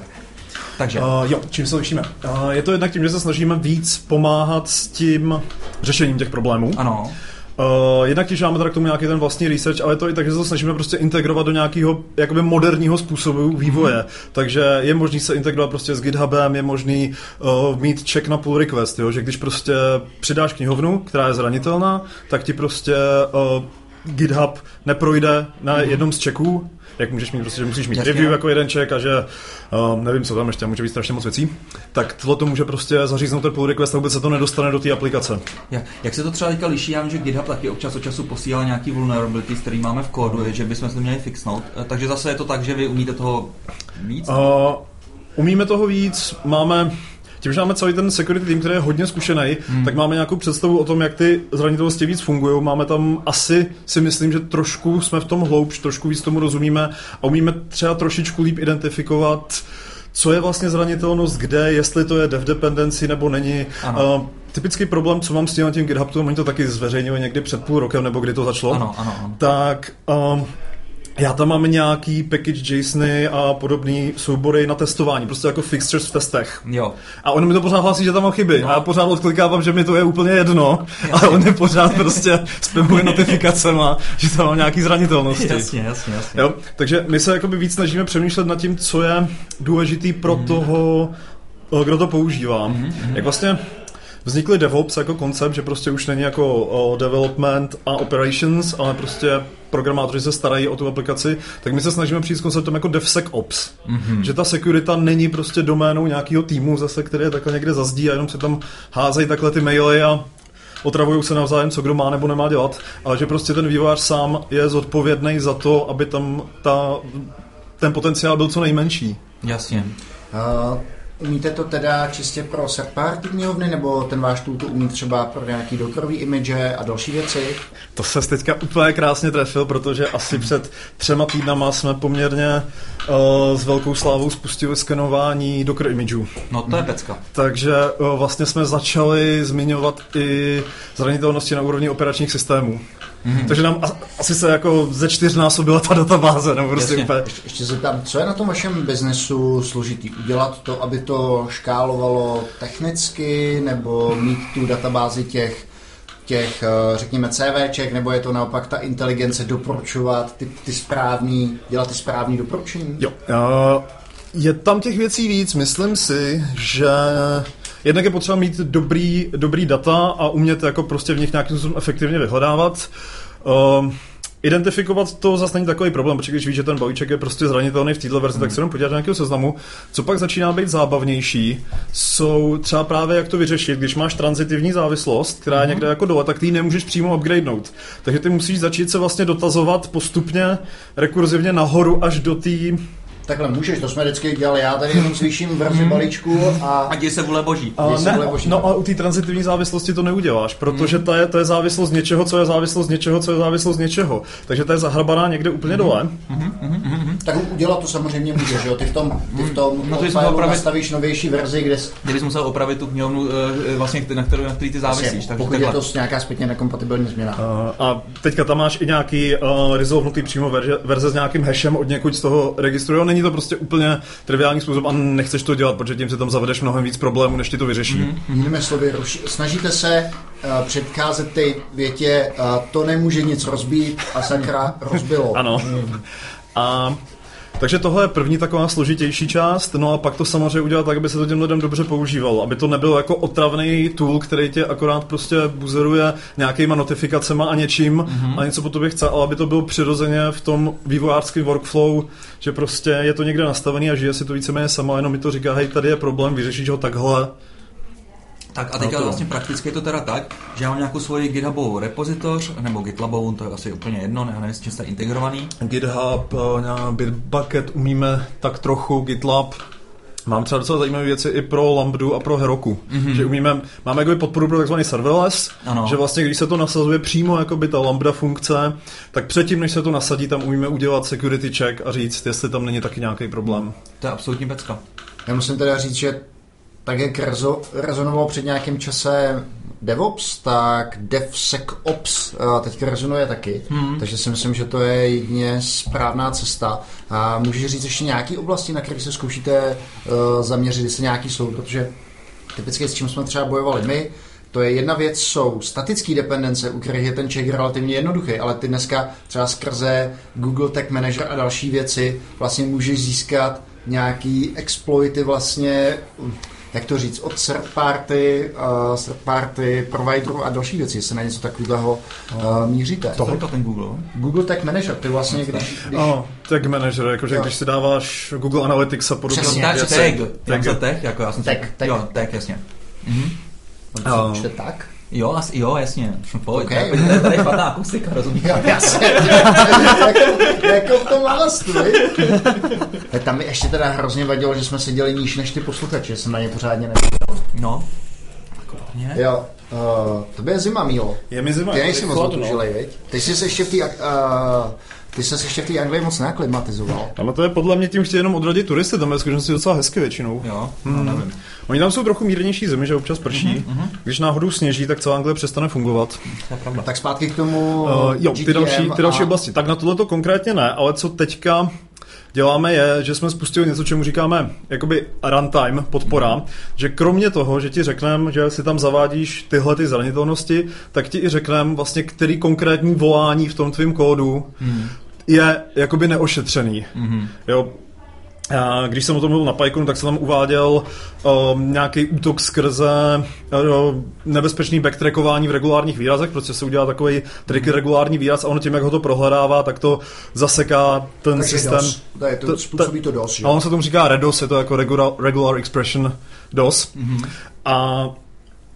S2: Takže,
S3: Uh, jo, čím se lišíme? Uh, je to jednak tím, že se snažíme víc pomáhat s tím řešením těch problémů.
S2: ano.
S3: Uh, jednak když máme teda k tomu nějaký ten vlastní research, ale je to i tak, že se to snažíme prostě integrovat do nějakého jakoby moderního způsobu vývoje.
S2: Mhm.
S3: Mm-hmm. Takže je možný se integrovat prostě s GitHubem, je možný uh, mít check na pull request, jo? že když prostě přidáš knihovnu, která je zranitelná, tak ti prostě uh, GitHub neprojde na jednom z checků, jak můžeš mít, prostě, že musíš mít.
S2: Jasně.
S3: review jako jeden check a že uh, nevím, co tam ještě, může být strašně moc věcí, tak tohle to může prostě zaříznout ten pull request a vůbec se to nedostane do té aplikace.
S2: Jak, jak se to třeba teďka liší? Já vím, že GitHub taky občas od času posílá nějaký vulnerabilities, který máme v kódu, je, že bychom se to měli fixnout. Eh, Takže zase je to tak, že vy umíte toho víc?
S3: Uh, umíme toho víc, máme tím, že máme celý ten security tým, který je hodně zkušený, hmm. tak máme nějakou představu o tom, jak ty zranitelnosti víc fungují. Máme tam asi, si myslím, že trošku jsme v tom hloubš, trošku víc tomu rozumíme a umíme třeba trošičku líp identifikovat co je vlastně zranitelnost, kde, jestli to je dev dependency nebo není. Ano. Uh, typický problém, co mám s tím, tím GitHub, oni to taky zveřejnili někdy před půl rokem, nebo kdy to začalo,
S2: ano, ano, ano.
S3: tak um, já tam mám nějaký package JSONy a podobné soubory na testování, prostě jako fixtures v testech.
S2: Jo.
S3: A on mi to pořád hlásí, že tam mám chyby. No. A já pořád odklikávám, že mi to je úplně jedno. Jasně. Ale on mi pořád prostě spamuje notifikacema, že tam mám nějaký zranitelnosti.
S2: Jasně, jasně, jasně.
S3: Jo? Takže my se jakoby víc snažíme přemýšlet nad tím, co je důležitý pro mm. toho, kdo to používá. Mm-hmm. Jak vlastně vznikly DevOps jako koncept, že prostě už není jako o development a operations, ale prostě programátoři se starají o tu aplikaci, tak my se snažíme přijít s konceptem jako DevSecOps. Mm-hmm. Že ta securita není prostě doménou nějakého týmu zase, který je takhle někde zazdí a jenom se tam házejí takhle ty maily a otravují se navzájem, co kdo má nebo nemá dělat, ale že prostě ten vývojář sám je zodpovědný za to, aby tam ta, ten potenciál byl co nejmenší.
S2: Jasně.
S1: Uh, Umíte to teda čistě pro third knihovny, nebo ten váš tool to umí třeba pro nějaký dokrový image a další věci?
S3: To se teďka úplně krásně trefil, protože asi před třema týdnama jsme poměrně uh, s velkou slávou spustili skenování docker imageů.
S2: No to je pecka.
S3: Takže uh, vlastně jsme začali zmiňovat i zranitelnosti na úrovni operačních systémů. Mm-hmm. Takže nám asi se jako ze čtyřnásobila ta databáze. Nebo prostě úplně...
S1: Ještě, ještě se tam, co je na tom vašem biznesu složitý? Udělat to, aby to škálovalo technicky, nebo mít tu databázi těch těch, eh, řekněme, CVček, nebo je to naopak ta inteligence doporučovat ty, ty správný, dělat ty správný doporučení?
S3: Jo, uh, je tam těch věcí víc. Myslím si, že jednak je potřeba mít dobrý, dobrý data a umět jako prostě v nich nějakým způsobem efektivně vyhledávat. Uh, Identifikovat to zase není takový problém, protože když víš, že ten balíček je prostě zranitelný v této verzi, hmm. tak se jenom podívat nějakého seznamu. Co pak začíná být zábavnější, jsou třeba právě jak to vyřešit, když máš transitivní závislost, která je hmm. někde jako dole, tak ty ji nemůžeš přímo upgradenout. Takže ty musíš začít se vlastně dotazovat postupně rekurzivně nahoru až do té
S1: Takhle můžeš, to jsme vždycky dělali, já tady jenom slyším verzi hmm. balíčku a...
S2: A děj se vůle boží.
S3: A ne, vůle boží. No a u té transitivní závislosti to neuděláš, protože hmm. to, je, to je závislost něčeho, co je závislost něčeho, co je závislost něčeho. Takže to je zahrabaná někde úplně hmm. dole. Hmm.
S1: Hmm. Tak udělat to samozřejmě můžeš, jo? Ty v tom, ty v tom no, ty opravit, nastavíš novější verzi, kde...
S2: Kde bys musel opravit tu knihovnu, eh, vlastně, na, kterou, na který ty závisíš.
S1: Takže pokud je to nějaká zpětně nekompatibilní změna.
S3: Uh, a teďka tam máš i nějaký uh, resolvnutý přímo verze, verze s nějakým hashem od někud z toho registru. Není to prostě úplně triviální způsob a nechceš to dělat, protože tím si tam zavedeš mnohem víc problémů, než ti to vyřeší. Mm-hmm.
S1: Jinými slovy, snažíte se uh, předcházet ty větě, uh, to nemůže nic rozbít a sakra rozbilo.
S3: ano. Mm. A takže tohle je první taková složitější část, no a pak to samozřejmě udělat tak, aby se to těm lidem dobře používalo, aby to nebyl jako otravný tool, který tě akorát prostě buzeruje nějakýma notifikacemi a něčím mm-hmm. a něco po tobě chce, ale aby to bylo přirozeně v tom vývojářském workflow, že prostě je to někde nastavený a žije si to víceméně sama, jenom mi to říká, hej, tady je problém, vyřešíš ho takhle
S2: tak a teďka no vlastně prakticky je to teda tak, že já mám nějakou svoji GitHubovou repozitoř, nebo GitLabovou, to je asi úplně jedno, ne, nevím, s čím jste integrovaný.
S3: GitHub, eh, Bitbucket umíme tak trochu, GitLab, Mám třeba docela zajímavé věci i pro Lambdu a pro Heroku. Mm-hmm. Že umíme, máme jakoby podporu pro takzvaný serverless, ano. že vlastně když se to nasazuje přímo jakoby ta Lambda funkce, tak předtím, než se to nasadí, tam umíme udělat security check a říct, jestli tam není taky nějaký problém.
S2: To je absolutní pecka.
S1: Já musím teda říct, že tak jak rezo, rezonovalo před nějakým časem DevOps, tak DevSecOps uh, teďka rezonuje taky. Hmm. Takže si myslím, že to je jedině správná cesta. A můžeš říct ještě nějaké oblasti, na které se zkoušíte uh, zaměřit, jestli nějaký jsou, protože typicky s čím jsme třeba bojovali my, to je jedna věc, jsou statické dependence, u kterých je ten check relativně jednoduchý, ale ty dneska třeba skrze Google Tag Manager a další věci vlastně můžeš získat nějaký exploity vlastně jak to říct, od third party, uh, third party providerů a další věci, jestli na něco takového uh, míříte.
S2: To je to ten Google?
S1: Google Tag Manager, ty vlastně, když... když...
S3: Oh, Tag Manager, jakože když si dáváš Google Analytics a podobně.
S2: Přesně, tag, tag, tag, jako já jsem
S1: tag, tag.
S2: Jo, tag, jasně.
S1: Mhm. Uh, tak?
S2: Jo, asi, jo, jasně. Pojď,
S1: Okay.
S2: tady, tady je špatná akustika, rozumíš?
S1: Jo, jasně. jako, jako v tom Alastu, Tam mi ještě teda hrozně vadilo, že jsme seděli níž než ty posluchači, že jsem na ně pořádně neviděl.
S2: No. Výborně.
S1: Jo, uh, to je zima, Mílo.
S3: Je mi zima.
S1: Ty nejsi moc
S3: no.
S1: otužilej, viď? Ty jsi se ještě v té uh, ty jsi se ještě v té Anglii moc neaklimatizoval.
S3: Ale to je podle mě tím chtějí jenom odradit turisty, tam je skutečnosti docela hezky většinou.
S2: Jo, no, nevím.
S3: Oni tam jsou trochu mírnější zimy, že občas prší. Když náhodou sněží, tak celá Anglie přestane fungovat.
S1: Tak zpátky k tomu
S3: Uh, jo, ty další, ty další
S1: a-
S3: oblasti. Tak na tohle to konkrétně ne, ale co teďka děláme je, že jsme spustili něco, čemu říkáme jakoby runtime, podpora, že kromě toho, že ti řekneme, že si tam zavádíš tyhle ty zranitelnosti, tak ti i řekneme vlastně, který konkrétní volání v tom tvém kódu je jakoby neošetřený. Jo, a Když jsem o tom mluvil na PyConu, tak jsem tam uváděl um, nějaký útok skrze uh, nebezpečný backtrackování v regulárních výrazech, protože se udělá takový triky regulární výraz a ono tím, jak ho to prohledává, tak to zaseká ten
S1: Takže
S3: systém.
S1: DOS. To je to,
S3: To-
S1: způsobí to DOS?
S3: A on se tomu říká REDOS, je to jako regular, regular expression DOS. Mm-hmm. A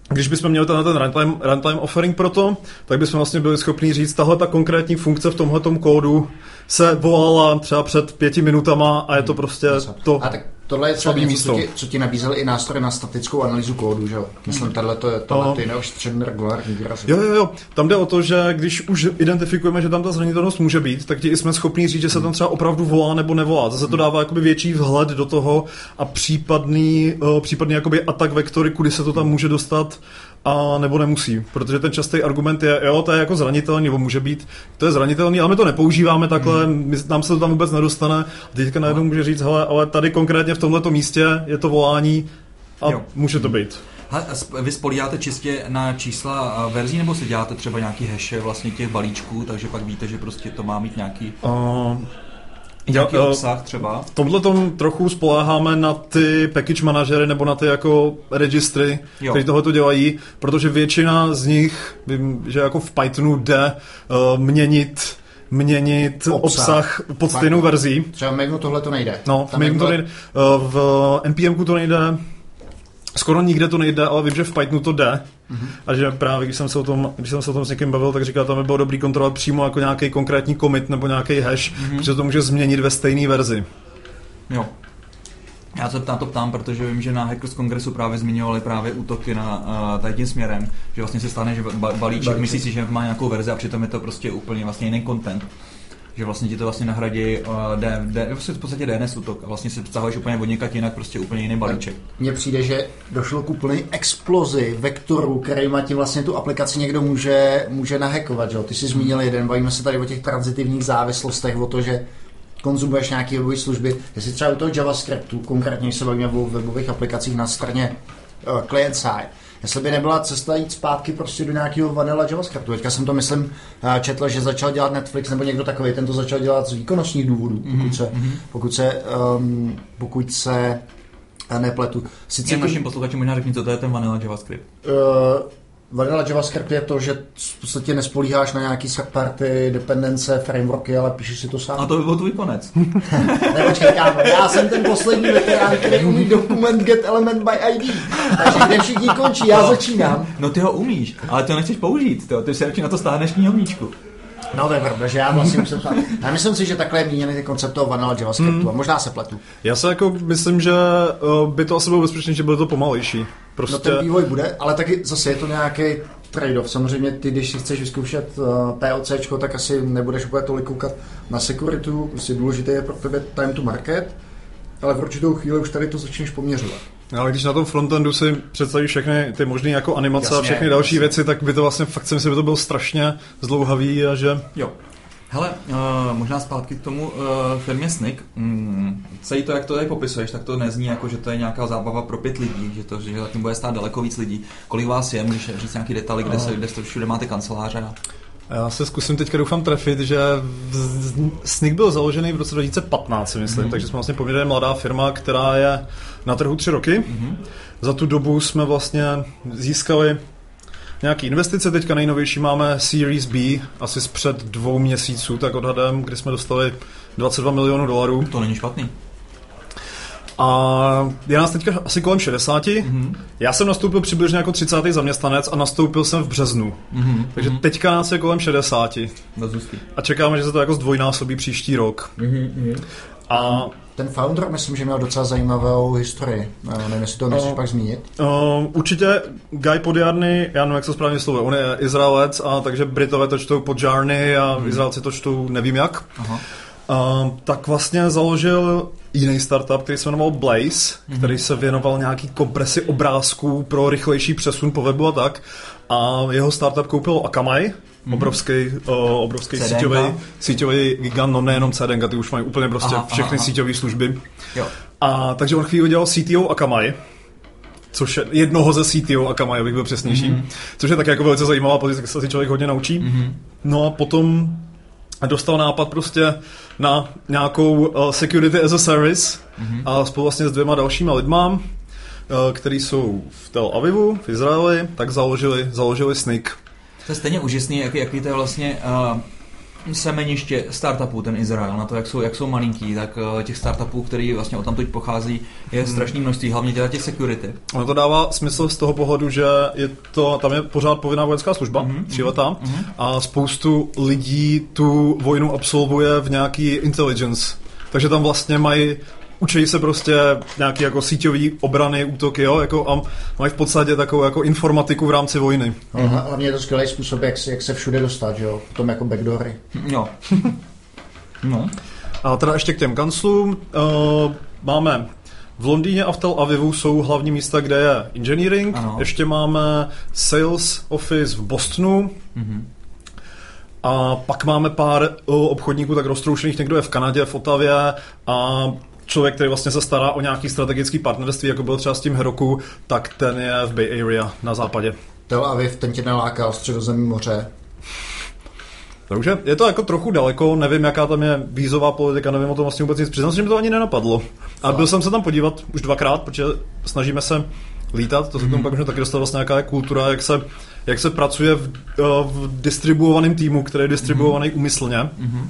S3: když bychom měli tenhle ten runtime, runtime offering pro to, tak bychom vlastně byli schopni říct, tahle ta konkrétní funkce v tomhle kódu se volala třeba před pěti minutama a je to prostě to.
S1: A tak tohle je třeba
S3: slabý
S1: něco, co
S3: místo.
S1: ti, co ti nabízeli i nástroje na statickou analýzu kódu, že jo? Myslím, tohle to je tohle
S3: No.
S1: ty neošetřený regulární výrazy.
S3: Jo, jo, jo. Tam jde o to, že když už identifikujeme, že tam ta zranitelnost může být, tak ti jsme schopni říct, že se tam třeba opravdu volá nebo nevolá. Zase to dává jakoby větší vhled do toho a případný, uh, případný jakoby atak vektory, kudy se to tam může dostat a nebo nemusí. Protože ten častý argument je, jo, to je jako zranitelný, nebo může být, to je zranitelný, ale my to nepoužíváme takhle, my, nám se to tam vůbec nedostane. A teďka najednou může říct, hele, ale tady konkrétně v tomto místě je to volání a
S2: Jo.
S3: může to být.
S2: Hele, a sp- vy spolíháte čistě na čísla verzí, nebo si děláte třeba nějaký haše vlastně těch balíčků, takže pak víte, že prostě to má mít nějaký,
S3: Uh,
S2: nějaký
S3: jo, eh,
S2: obsah třeba?
S3: V tomhle tom trochu spoléháme na ty package manažery nebo na ty jako registry,
S2: Jo.
S3: kteří tohle to dělají, protože většina z nich, vím, že jako v Pythonu jde uh, měnit měnit
S1: Obsah.
S3: obsah, pod stejnou verzí.
S1: Třeba v tohle to nejde.
S3: No, v, to nejde, uh, v NPM to nejde, skoro nikde to nejde, ale vím, že v Pythonu to jde.
S1: Mhm.
S3: A že právě když jsem se o tom, když jsem se o tom s někým bavil, tak říkal, tam by bylo dobrý kontrolovat přímo jako nějaký konkrétní commit nebo nějaký hash,
S1: Mhm.
S3: protože to může změnit ve stejné verzi.
S2: Jo. Já se na to ptám, protože vím, že na Hackers Kongresu právě zmiňovali právě útoky na uh, tady tím směrem, že vlastně se stane, že ba- balíček,
S1: Balíček.
S2: myslí si, že má nějakou verzi a přitom je to prostě úplně vlastně jiný content. Že vlastně ti to vlastně nahradí uh, D, D, vlastně v podstatě DNS útok a vlastně si stahuješ úplně od někud jinak prostě úplně jiný balíček.
S1: Mně přijde, že došlo k úplné explozi vektorů, kterýma ti vlastně tu aplikaci někdo může, může nahekovat. Že? Ty jsi zmínil jeden, bavíme se tady o těch transitivních závislostech, o to, že konzumuješ nějaké webové služby. Jestli třeba u toho JavaScriptu, konkrétně se bavíme o webových aplikacích na straně uh, client side, jestli by nebyla cesta jít zpátky prostě do nějakého vanilla JavaScriptu. Teďka jsem to, myslím, eh, četl, že začal dělat Netflix nebo někdo takový, ten to začal dělat z výkonnostních důvodů, pokud se, pokud se, um, pokud se eh, nepletu. Sice
S2: Těm našim posluchačům možná řekni, co to je ten vanilla JavaScript.
S1: Uh, vanilla JavaScript je to, že v podstatě nespolíháš na nějaký third party, dependence, frameworky, ale píšeš si to sám.
S2: A to by byl tvůj konec.
S1: Ne, počkej, kámo, já jsem ten poslední veterán, který umí dokument get element by ID. Takže kde všichni končí, já začínám.
S2: No ty ho umíš, ale ty ho nechceš použít, ty, ty si radši na to stáhneš knihovníčku.
S1: No to je pravda, že já vlastně musím psát. Já myslím si, že takhle je míněný ty koncept toho vanilla JavaScriptu a možná se pletu.
S3: Já se jako myslím, že uh, by to asi bylo bezpečné, že bude to pomalejší.
S1: No
S3: Prostě
S1: ten vývoj bude, ale taky zase je to nějaký trade-off. Samozřejmě ty, když si chceš vyzkoušet uh, POCčko, tak asi nebudeš úplně tolik koukat na sekuritu, prostě důležité je pro tebe time to market, ale v určitou chvíli už tady to začneš poměřovat.
S3: ale když na tom frontendu si představíš všechny ty možné jako animace a
S1: Jasně,
S3: všechny další
S1: jasně.
S3: věci, tak by to vlastně fakt si myslím, že by to bylo strašně zdlouhavý a že
S2: Jo. Hele, uh, možná zpátky k tomu uh, firmě Snick. Mm, celý to, jak to tady popisuješ, tak to nezní jako, že to je nějaká zábava pro pět lidí, že to že zatím bude stát daleko víc lidí. Kolik vás je, můžeš říct nějaký detaily, kde, se, kde se všude máte kanceláře? a-
S3: já se zkusím teďka doufám trefit, že Snik byl založený v roce 2015, si myslím, mm-hmm. takže jsme vlastně poměrně mladá firma, která je na trhu tři roky. Mm-hmm. Za tu dobu jsme vlastně získali nějaké investice, teďka nejnovější máme Series B, asi z před dvou měsíců, tak odhadem, kdy jsme dostali 22 milionů dolarů.
S2: To není špatný.
S3: A je nás teďka asi kolem 60. Mm-hmm. Já jsem nastoupil přibližně jako 30. zaměstnanec a nastoupil jsem v březnu. Mm-hmm. Takže teďka nás je kolem 60. A čekáme, že se to jako zdvojnásobí příští rok. Mm-hmm.
S1: A ten founder, myslím, že měl docela zajímavou historii. Nevím, jestli to nechceš uh, pak zmínit.
S3: Uh, určitě Guy Podjarny, já nevím, jak se správně slovuje, on je Izraelec, a takže Britové to čtou Podjarny a hmm. Izraelci to čtou nevím jak. Uh-huh. Uh, tak vlastně založil jiný startup, který se jmenoval Blaze, mm-hmm. který se věnoval nějaký kompresi obrázků pro rychlejší přesun po webu a tak. A jeho startup koupil Akamai, mm-hmm. obrovský, uh, obrovský síťový, síťový gigant, no nejenom CDN, ty už mají úplně prostě aha, všechny síťové služby. Jo. A takže on chvíli dělal CTO Akamai, což je jednoho ze CTO Akamai, abych byl přesnější, mm-hmm. což je také jako velice zajímavá pozice, se si člověk hodně naučí. Mm-hmm. No a potom dostal nápad prostě na nějakou uh, security as a service mm-hmm. a spolu vlastně s dvěma dalšíma lidma, který jsou v Tel Avivu, v Izraeli, tak založili, založili Snyk.
S2: To je stejně úžasný, jaký, jaký to je vlastně uh, semeniště startupů, ten Izrael, na to, jak jsou, jak jsou malinký, tak uh, těch startupů, který vlastně od teď pochází, je hmm. strašný množství, hlavně teda těch security.
S3: Ono to dává smysl z toho pohledu, že je to, tam je pořád povinná vojenská služba, mm-hmm. tři leta, mm-hmm. a spoustu lidí tu vojnu absolvuje v nějaký intelligence. Takže tam vlastně mají učí se prostě nějaký jako síťový obrany, útoky, jo, jako a mají v podstatě takovou jako informatiku v rámci vojny.
S1: No, hlavně je to skvělý způsob, jak se, jak se všude dostat, jo, potom jako backdoory.
S2: Jo.
S3: no. A teda ještě k těm kanclům. Uh, máme v Londýně a v Tel Avivu jsou hlavní místa, kde je engineering. Ano. Ještě máme sales office v Bostonu. Mm-hmm. A pak máme pár obchodníků tak roztroušených, někdo je v Kanadě, v Otavě a člověk, který vlastně se stará o nějaký strategický partnerství, jako byl třeba s tím Heroku, tak ten je v Bay Area na západě.
S1: Tel Aviv, ten tě nelákal, středozemní moře.
S3: Takže je to jako trochu daleko, nevím, jaká tam je vízová politika, nevím o tom vlastně vůbec nic. Přiznám že mi to ani nenapadlo. A byl jsem se tam podívat už dvakrát, protože snažíme se lítat, to se k tomu mm-hmm. pak možná taky dostat vlastně nějaká kultura, jak se, jak se pracuje v, eh, v distribuovaném týmu, který je distribuovaný mm-hmm. umyslně. Mm-hmm.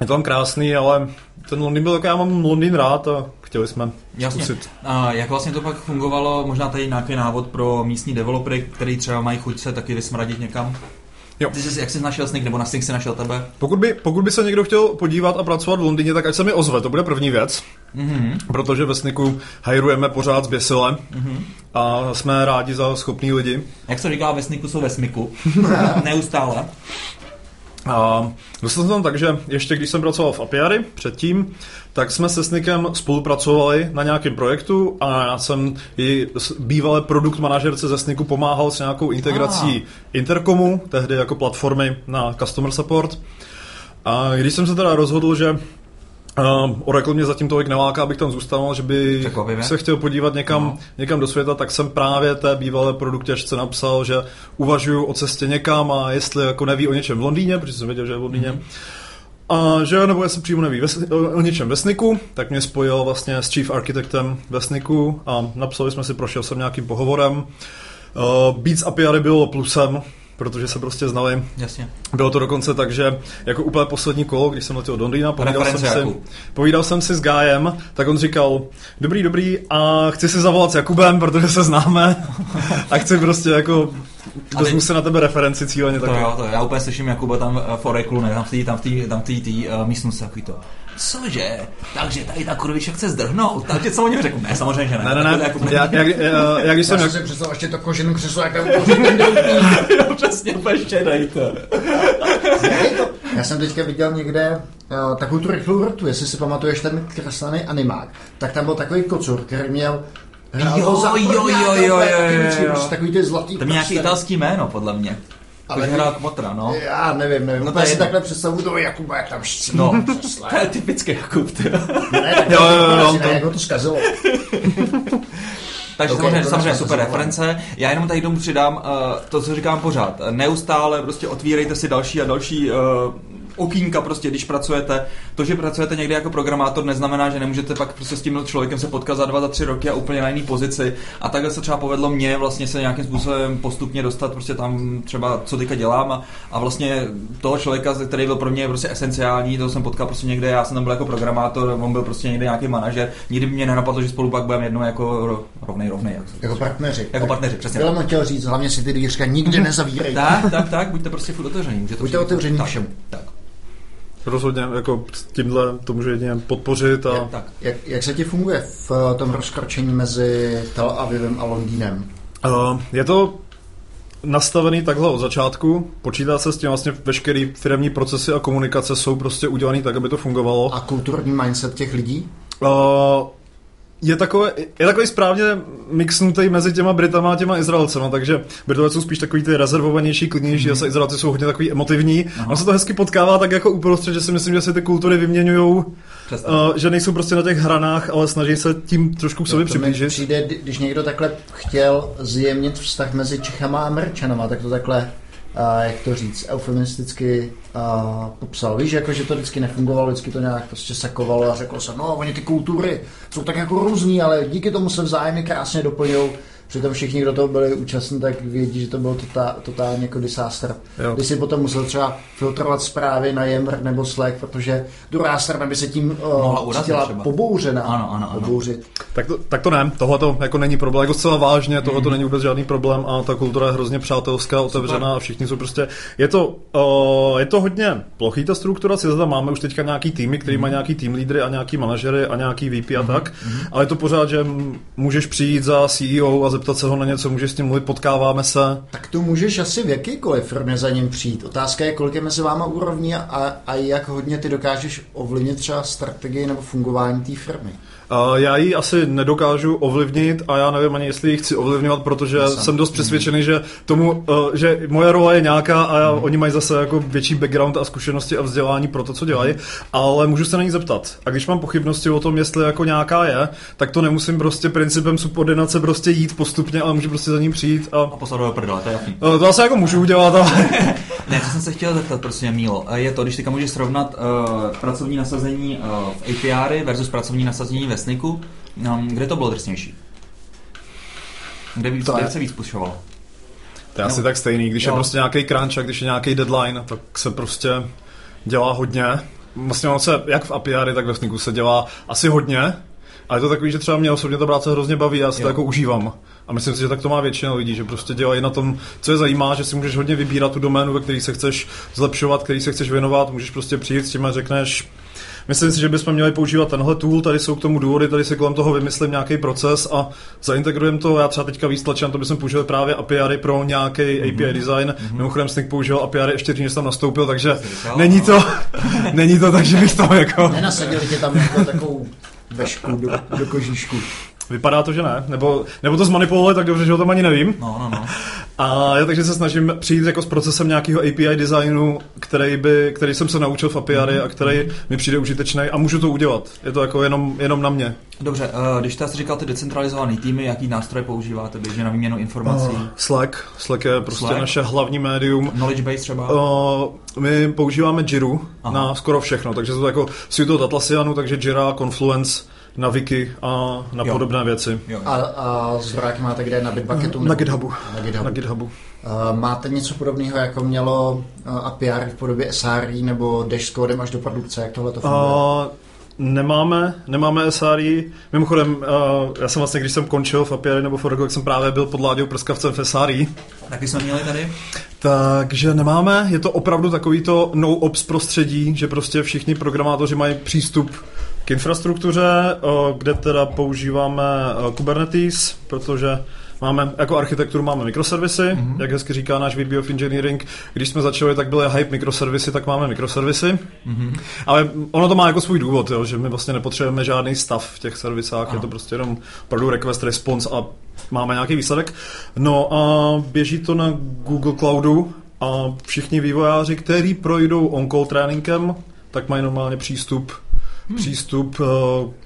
S3: Je to tam krásný, ale ten Londýn byl tak, já mám Londýn rád a chtěli jsme
S2: Jasně. zkusit. A jak vlastně to pak fungovalo, možná tady nějaký návod pro místní developery, který třeba mají chuť se taky vysmradit někam? Jo. Ty jsi, jak jsi našel Snik, nebo na Snik jsi našel tebe?
S3: Pokud by, pokud by se někdo chtěl podívat a pracovat v Londýně, tak ať se mi ozve, to bude první věc. Mm-hmm. Protože ve Sniku hajrujeme pořád z Běsile mm-hmm. a jsme rádi za schopný lidi.
S2: Jak se říká, ve Sniku jsou ve Smiku. Neustále.
S3: A dostal jsem tam tak, že ještě když jsem pracoval v Apiary předtím, tak jsme se Snikem spolupracovali na nějakém projektu a já jsem i bývalé produkt manažerce ze Sniku pomáhal s nějakou integrací ah. Intercomu, tehdy jako platformy na customer support. A když jsem se teda rozhodl, že Uh, Oracle mě zatím tolik neláká, abych tam zůstal, že by se chtěl podívat někam, no. někam do světa, tak jsem právě té bývalé produktěžce napsal, že uvažuju o cestě někam a jestli jako neví o něčem v Londýně, protože jsem věděl, že je v Londýně, mm-hmm. A že nebo jestli přímo neví ve, o, o něčem ve Sniku, tak mě spojil vlastně s chief architektem ve Sniku a napsali jsme si, prošel jsem nějakým pohovorem. Uh, Beats API bylo plusem, protože se prostě znali.
S2: Jasně.
S3: Bylo to dokonce tak, že jako úplně poslední kolo, když jsem letěl do Londýna, povídal jsem, si, povídal jsem si s Gájem, tak on říkal, dobrý, dobrý, a chci si zavolat s Jakubem, protože se známe a chci prostě jako Vezmu se na tebe referenci cíleně
S2: to Jo, to já úplně slyším Jakuba tam v Oreklu, ne, tam v té tam v tam v tý, uh, místnosti takový to. Cože? Takže tady ta kurvička chce zdrhnout. Tak tě co o něm řeknu? Ne, samozřejmě, že ne.
S3: Ne, ne, ne. Jako, já, jak, jak, jak, když jsem...
S1: Já jsem představil ještě to kožené křeslo, jak tam
S2: Jo, přesně, úplně štědej to.
S1: Já jsem teďka viděl někde uh, takovou tu rychlou rotu, jestli si pamatuješ ten kreslený animák, tak tam byl takový kocur, který měl
S2: jo, jo, jo, jo, jo, jo,
S1: jo. Takový ty zlatý
S2: To nějaký italský jméno, podle mě. Ale hrál Kmotra, no.
S1: Já nevím, nevím. No to si takhle představu toho Jakuba, jak tam štíní.
S2: No, to je typický Jakub, ty.
S1: Ne, tak jo, jo, jo, to... jak ho to zkazilo.
S2: Takže okay, samozřejmě, samozřejmě super reference. Já jenom tady tomu přidám uh, to, co říkám pořád. Neustále prostě otvírejte si další a další uh, okýnka prostě, když pracujete. To, že pracujete někdy jako programátor, neznamená, že nemůžete pak prostě s tím člověkem se potkat za dva, za tři roky a úplně na jiný pozici. A takhle se třeba povedlo mně vlastně se nějakým způsobem postupně dostat prostě tam třeba, co teďka dělám a, a vlastně toho člověka, který byl pro mě prostě esenciální, to jsem potkal prostě někde, já jsem tam byl jako programátor, on byl prostě někde nějaký manažer. Nikdy mě nenapadlo, že spolu pak budeme jednou jako rovnej, rovnej. Jako,
S1: jako partneři.
S2: Jako partneři, přesně.
S1: Bylo chtěl říct, hlavně si ty dvířka nikdy nezavírej.
S2: tak, tak, tak, buďte prostě furt otevření.
S1: Buďte otevření všem.
S2: Tak.
S3: Rozhodně, jako tímhle to může jedině podpořit. A...
S1: Jak, tak. Jak, jak se ti funguje v eh, tom rozkročení mezi Tel Avivem a Londýnem?
S3: Uh, je to nastavený takhle od začátku, počítá se s tím vlastně veškerý firmní procesy a komunikace jsou prostě udělaný tak, aby to fungovalo.
S1: A kulturní mindset těch lidí?
S3: Uh, je takový, je takový správně mixnutý mezi těma Britama a těma Izraelcema, takže Britové jsou spíš takový ty rezervovanější, klidnější, mm-hmm. a Izraelci jsou hodně takový emotivní. Aha. On se to hezky potkává tak jako uprostřed, že si myslím, že si ty kultury vyměňují, uh, že nejsou prostě na těch hranách, ale snaží se tím trošku k sobě přiblížit.
S1: Přijde, když někdo takhle chtěl zjemnit vztah mezi Čechama a Američanama, tak to takhle uh, jak to říct, eufemisticky uh, popsal. Víš, jako, že to vždycky nefungovalo, vždycky to nějak prostě sakovalo a řeklo se, no, oni ty kultury jsou tak jako různý, ale díky tomu se vzájemně krásně doplňují Přitom všichni, kdo to byli účastní, tak vědí, že to byl totál, totálně jako disaster. Jo. Když si potom musel třeba filtrovat zprávy na Yammer nebo Slack, protože druhá strana by se tím uh, cítila pobouřena.
S2: Ano, ano, ano.
S1: Pobouřit.
S3: Tak to, tak to ne, tohle to jako není problém, jako zcela vážně, tohle to mm. není vůbec žádný problém a ta kultura je hrozně přátelská, otevřená a všichni jsou prostě, je to, uh, je to hodně plochý ta struktura, si zda máme už teďka nějaký týmy, který mm. má nějaký tým lídry a nějaký manažery a nějaký VP a mm. tak, mm. ale je to pořád, že můžeš přijít za CEO a zeptat se ho na něco, můžeš s tím mluvit, potkáváme se.
S1: Tak to můžeš asi v jakýkoliv firmě za ním přijít. Otázka je, kolik je mezi váma úrovní a, a jak hodně ty dokážeš ovlivnit třeba strategii nebo fungování té firmy.
S3: Já ji asi nedokážu ovlivnit a já nevím ani, jestli ji chci ovlivňovat, protože jsem, jsem dost přesvědčený, že tomu, eh, že moje role je nějaká a já, mm. oni mají zase jako větší background a zkušenosti a vzdělání pro to, co dělají, mm. ale můžu se na ní zeptat. A když mám pochybnosti o tom, jestli jako nějaká je, tak to nemusím prostě principem subordinace prostě jít postupně, ale můžu prostě za ním přijít a... A
S2: poslat do prdele, to je jasný.
S3: Eh, to asi jako můžu udělat, ale...
S2: ne, co jsem se chtěl zeptat, prostě Mílo, je to, když teďka můžeš srovnat uh, pracovní nasazení uh, v API versus pracovní nasazení ve SNICu, no, kde to bylo drsnější? Kde, víc, kde se víc pušovalo?
S3: To je no. asi tak stejný, když jo. je prostě nějaký crunch a když je nějaký deadline, tak se prostě dělá hodně. Vlastně on se, jak v API, tak ve SNICu se dělá asi hodně, ale je to takový, že třeba mě osobně ta práce hrozně baví, já si jo. to jako užívám. A myslím si, že tak to má většina lidí, že prostě dělají na tom, co je zajímá, že si můžeš hodně vybírat tu doménu, ve které se chceš zlepšovat, který se chceš věnovat, můžeš prostě přijít s tím a řekneš, Myslím si, že bychom měli používat tenhle tool, tady jsou k tomu důvody, tady si kolem toho vymyslím nějaký proces a zaintegrujeme to. Já třeba teďka víc tlačím, to bychom použili právě API pro nějaký mm-hmm. API design. Mm-hmm. Mimochodem Snick použil API ještě dřív, než tam nastoupil, takže není to, není to tak, že bych tam jako...
S1: Nenasadili tě tam jako takovou vešku do, do kožíšku.
S3: Vypadá to, že ne. Nebo, nebo to zmanipulovat tak dobře, že o tom ani nevím.
S2: No, no, no.
S3: A já takže se snažím přijít jako s procesem nějakého API designu, který, by, který jsem se naučil v API mm-hmm. a který mi přijde užitečný a můžu to udělat. Je to jako jenom, jenom na mě.
S2: Dobře, uh, když jsi říkal ty decentralizované týmy, jaký nástroje používáte běžně na výměnu informací? Uh,
S3: Slack. Slack je prostě Slack? naše hlavní médium.
S2: Knowledge base třeba?
S3: Uh, my používáme Jiru Aha. na skoro všechno, takže to jako si to Atlassianu, takže Jira, Confluence, na Wiki a na jo. podobné věci.
S1: Jo. A, a zdrojáky máte kde? Na Bitbucketu?
S3: Na GitHubu.
S1: Na GitHubu.
S3: Na GitHubu.
S1: Uh, máte něco podobného, jako mělo uh, API v podobě SRE nebo Dash s kódem až do produkce? Jak tohle to funguje? Uh,
S3: Nemáme, nemáme SRI. Mimochodem, uh, já jsem vlastně, když jsem končil v API nebo v Oracle, jak jsem právě byl pod Láďou prskavcem v SRI.
S2: Taky jsme měli tady?
S3: Takže nemáme, je to opravdu takový to no-ops prostředí, že prostě všichni programátoři mají přístup k infrastruktuře, kde teda používáme Kubernetes, protože Máme, jako architekturu máme mikroservisy, mm-hmm. jak hezky říká náš VP of Engineering. Když jsme začali, tak byly hype mikroservisy, tak máme mikroservisy. Mm-hmm. Ale ono to má jako svůj důvod, jo, že my vlastně nepotřebujeme žádný stav v těch servisách, ano. je to prostě jenom opravdu request response a máme nějaký výsledek. No a běží to na Google Cloudu a všichni vývojáři, kteří projdou on-call tréninkem, tak mají normálně přístup hmm. přístup uh,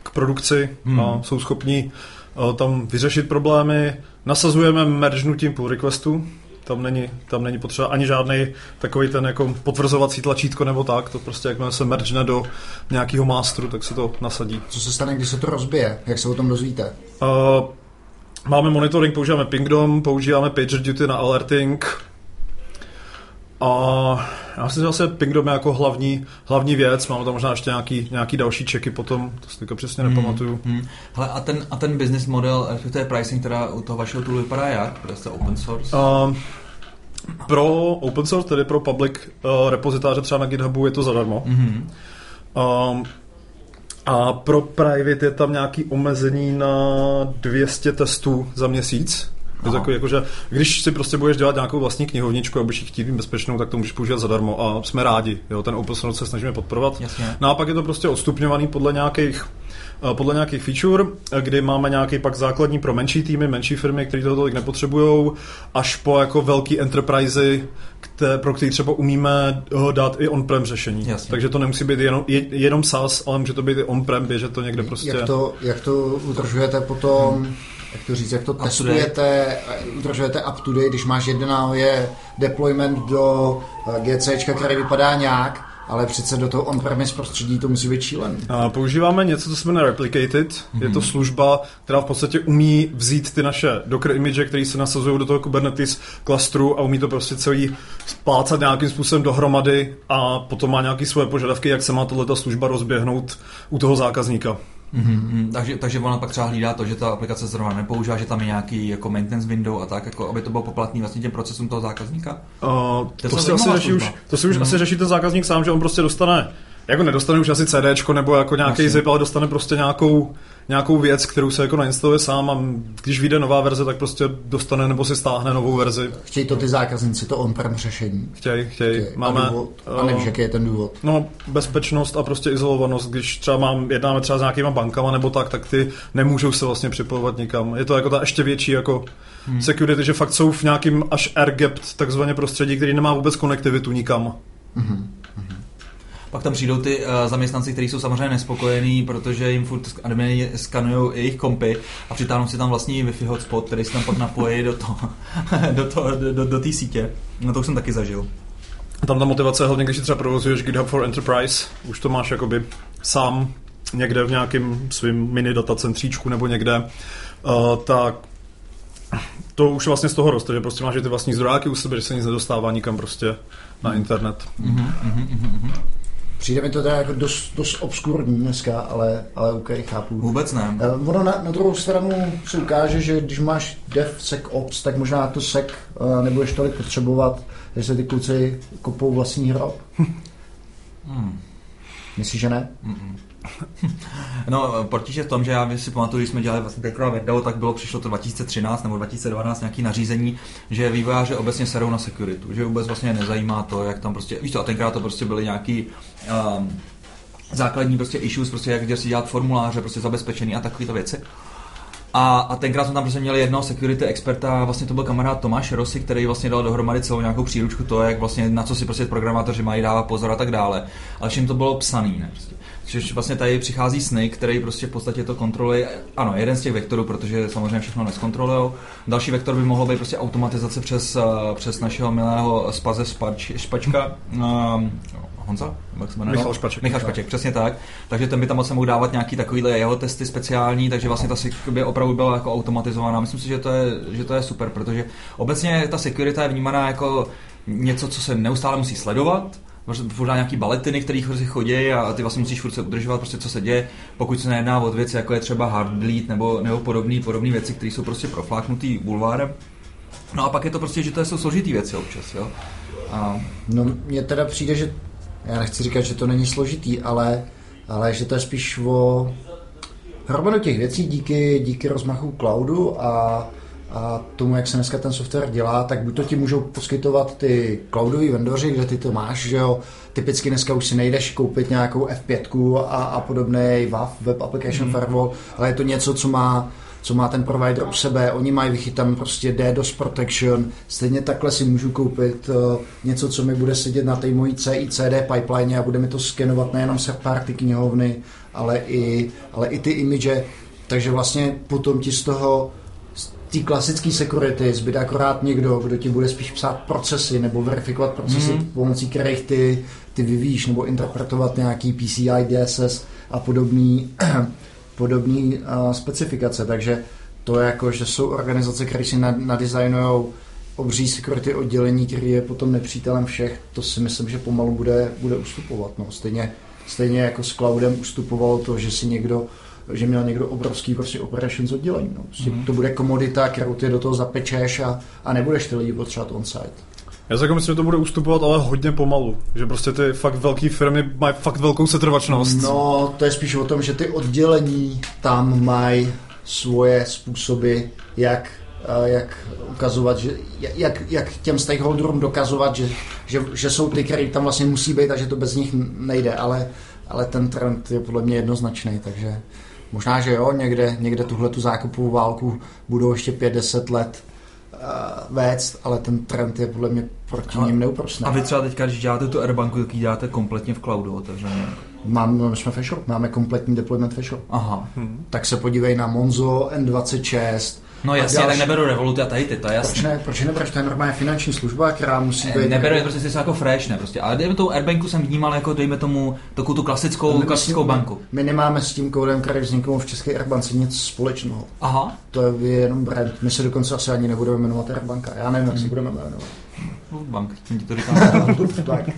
S3: k produkci hmm. a jsou schopni uh, tam vyřešit problémy. Nasazujeme mergenutím pull requestu, tam není, tam není potřeba ani žádný takový ten jako potvrzovací tlačítko nebo tak, to prostě jakmile se mergene do nějakého masteru, tak se to nasadí.
S1: Co se stane, když se to rozbije? Jak se o tom dozvíte?
S3: Uh, máme monitoring, používáme Pingdom, používáme PagerDuty na alerting, a já si zase Pingdom je jako hlavní, hlavní věc, mám tam možná ještě nějaký, nějaký další čeky potom, to si teďka přesně
S2: Hmm,
S3: nepamatuju.
S2: hmm. Hele, a ten, a ten business model, respektive pricing, teda u toho vašeho toolu vypadá jak? Prostě open source?
S3: Uh, pro open source, tedy pro public uh, repozitáře třeba na GitHubu je to zadarmo.
S2: Mm-hmm.
S3: Um, a pro private je tam nějaký omezení na 200 testů za měsíc. Je to takový, jako, že když si prostě budeš dělat nějakou vlastní knihovničku a budeš ji chtít bezpečnou, tak to můžeš používat zadarmo a jsme rádi. Jo, ten open source se snažíme podporovat.
S2: Jasně.
S3: No a pak je to prostě odstupňovaný podle nějakých eh, podle nějakých feature, eh, kdy máme nějaký pak základní pro menší týmy, menší firmy, které toho tolik nepotřebují, až po jako velký enterprisey, které, pro který třeba umíme eh, dát i on-prem řešení.
S2: Jasně.
S3: Takže to nemusí být jenom, je, jenom SaaS, ale může to být i on-prem, běžet to někde prostě.
S1: Jak to, jak to udržujete potom, jak to říct, jak to testujete, udržujete up to date, když máš jedna je deployment do eh, GCčka, který vypadá nějak, ale přece do toho on-premise prostředí to musí být šílený.
S3: A používáme něco, co se jmenuje Replicated. Mm-hmm. Je to služba, která v podstatě umí vzít ty naše Docker image, které se nasazují do toho Kubernetes klastru a umí to prostě celý splácat nějakým způsobem dohromady a potom má nějaké svoje požadavky, jak se má tato služba rozběhnout u toho zákazníka.
S2: Mm-hmm. Takže, takže ona pak třeba hlídá to, že ta aplikace zrovna nepoužívá, že tam je nějaký jako maintenance window a tak, jako, aby to bylo poplatný vlastně těm procesům toho zákazníka.
S3: Uh, to,
S2: docela
S3: si asi řeší už, to si už
S2: Mhm.
S3: asi řeší ten zákazník sám, že on prostě dostane jako nedostane už asi CDčko nebo jako nějaký zip, ale dostane prostě nějakou, nějakou věc, kterou se jako nainstaluje sám a když vyjde nová verze, tak prostě dostane nebo si stáhne novou verzi.
S1: Chtějí to ty zákazníci, to on-prem řešení.
S3: Chtěj, chtěj.
S1: Chtějí.
S3: Máme,
S1: a, důvod, a nevíš,
S3: eh,
S1: jaký je ten důvod.
S3: No, bezpečnost a prostě izolovanost, když třeba mám, jednáme třeba s nějakýma bankama nebo tak, tak ty nemůžou se vlastně připojovat nikam. Je to jako ta ještě větší jako hmm. security, že fakt jsou v nějakým až air-gapped takzvaně prostředí, který nemá vůbec konektivitu nikam.
S2: Pak tam přijdou ty uh, zaměstnanci, kteří jsou samozřejmě nespokojení, protože jim furt admini skanují jejich kompy a přitáhnou si tam vlastní Wi-Fi hotspot, který si tam pak napojí do toho, do, toho, do, do, do té sítě. No to už jsem taky zažil.
S3: Tam ta motivace je hlavně, když si třeba provozuješ GitHub for Enterprise, už to máš jakoby sám někde v nějakém svým mini datacentříčku nebo někde, uh, tak to už vlastně z toho roste, že prostě máš ty vlastní zdrojáky u sebe, že se nic nedostává nikam prostě na internet.
S1: Přijde mi to teda jako dost, dost obskurní dneska, ale, ale OK, chápu.
S2: Vůbec ne.
S1: Eh, Ono na, na druhou stranu se ukáže, že když máš dev sec ops, tak možná to sec uh, nebudeš tolik potřebovat, že se ty kluci kopou vlastní hrob.
S2: Hmm.
S1: Myslíš, že ne?
S2: No, potíž je v tom, že já si pamatuju, když jsme dělali vlastně tenkrát video, tak bylo přišlo to 2013 nebo 2012 nějaký nařízení, že vývojáři obecně serou na security, že vůbec vlastně nezajímá to, jak tam prostě, víš to, a tenkrát to prostě byly nějaký um, základní prostě issues, prostě jak kde si dělat formuláře, prostě zabezpečený a takovéto věci. A, a tenkrát jsme tam prostě měli jednoho security experta, vlastně to byl kamarád Tomáš Rosy, který vlastně dal dohromady celou nějakou příručku to, jak vlastně na co si prostě programátoři mají dávat pozor a tak dále. Ale všem to bylo psaný, ne? Prostě. Což vlastně tady přichází Snake, který prostě v podstatě to kontroluje, ano, jeden z těch vektorů, protože samozřejmě všechno neskontrolujou. Další vektor by mohlo být prostě automatizace přes, eh, přes našeho milého spaze Spač, Špačka, um, Honza? Jak se jmenuje?
S3: Michal Špaček.
S2: Michal Špaček, přesně tak. Takže ten by tam moc mohl dávat nějaký takovýhle jeho testy speciální, takže vlastně ta by opravdu byla jako automatizovaná. Myslím si, že to je, že to je super, protože obecně ta security je vnímaná jako něco, co se neustále musí sledovat, Furt nějaký baletiny, který si chodí a ty vlastně musíš furt se udržovat, prostě co se děje, pokud se nejedná o věci, jako je třeba hardlead nebo, nebo podobné podobné věci, které jsou prostě profláknutý bulvárem. No a pak je to prostě, že to jsou složitý věci občas, jo. A
S1: No mně teda přijde, že já nechci říkat, že to není složitý, ale, ale že to je spíš o hromadu těch věcí díky, díky rozmachu cloudu a, a tomu, jak se dneska ten software dělá, tak buď to ti můžou poskytovat ty cloudoví vendoři, kde ty to máš, že jo, typicky dneska už si nejdeš koupit nějakou F5 a, a podobný WAF, Web Application mm. Firewall, ale je to něco, co má co má ten provider u sebe, oni mají vychytan prostě DDoS protection, stejně takhle si můžu koupit uh, něco, co mi bude sedět na té mojí CICD pipeline a bude mi to skenovat nejenom third party knihovny, ale i, ale i ty image, takže vlastně potom ti z toho té klasické security zbyde akorát někdo, kdo ti bude spíš psát procesy nebo verifikovat procesy, mm. pomocí kterých ty, ty vyvíjíš nebo interpretovat nějaký PCI DSS a podobný, podobný uh, specifikace. Takže to je jako, že jsou organizace, které si nadizajnují obří security oddělení, který je potom nepřítelem všech, to si myslím, že pomalu bude, bude ustupovat. No. Stejně, stejně jako s cloudem ustupovalo to, že si někdo že měl někdo obrovský prostě operations oddělení. No. Prostě mm-hmm. To bude komodita, kterou ty do toho zapečeš a, a nebudeš ty lidi potřebovat on-site.
S3: Já si jako myslím, že to bude ustupovat, ale hodně pomalu. Že prostě ty fakt velké firmy mají fakt velkou setrvačnost.
S1: No, to je spíš o tom, že ty oddělení tam mají svoje způsoby, jak jak ukazovat, že, jak, jak těm stakeholderům dokazovat, že, že, že jsou ty, které tam vlastně musí být a že to bez nich nejde, ale, ale ten trend je podle mě jednoznačný, takže možná, že jo, někde, někde tuhle tu zákupovou válku budou ještě 5-10 let uh, vést, ale ten trend je podle mě proti ním neuprostný.
S2: A vy třeba teďka, když děláte tu Airbanku, tak ji děláte kompletně v cloudu otevřeně?
S1: Mám, jsme Fashion, máme kompletní deployment Fashion.
S2: Aha.
S1: Hmm. Tak se podívej na Monzo N26,
S2: No jasně, další... tak neberu Revolut a tady ty, to je jasné.
S1: Proč ne, proč nebereš, to je normálně finanční služba, která musí být...
S2: Neberu je prostě si jako fresh, ne, prostě. Ale dejme tomu Airbanku jsem vnímal jako, dejme tomu, takovou tu klasickou, klasickou
S1: my,
S2: banku.
S1: My nemáme s tím kódem, který vznikl v České Airbance nic společného.
S2: Aha.
S1: To je jenom brand. My se dokonce asi ani nebudeme jmenovat Airbanka. Já nevím, jak hmm. se budeme jmenovat.
S2: Bank, jsem ti to říkal.
S1: tak.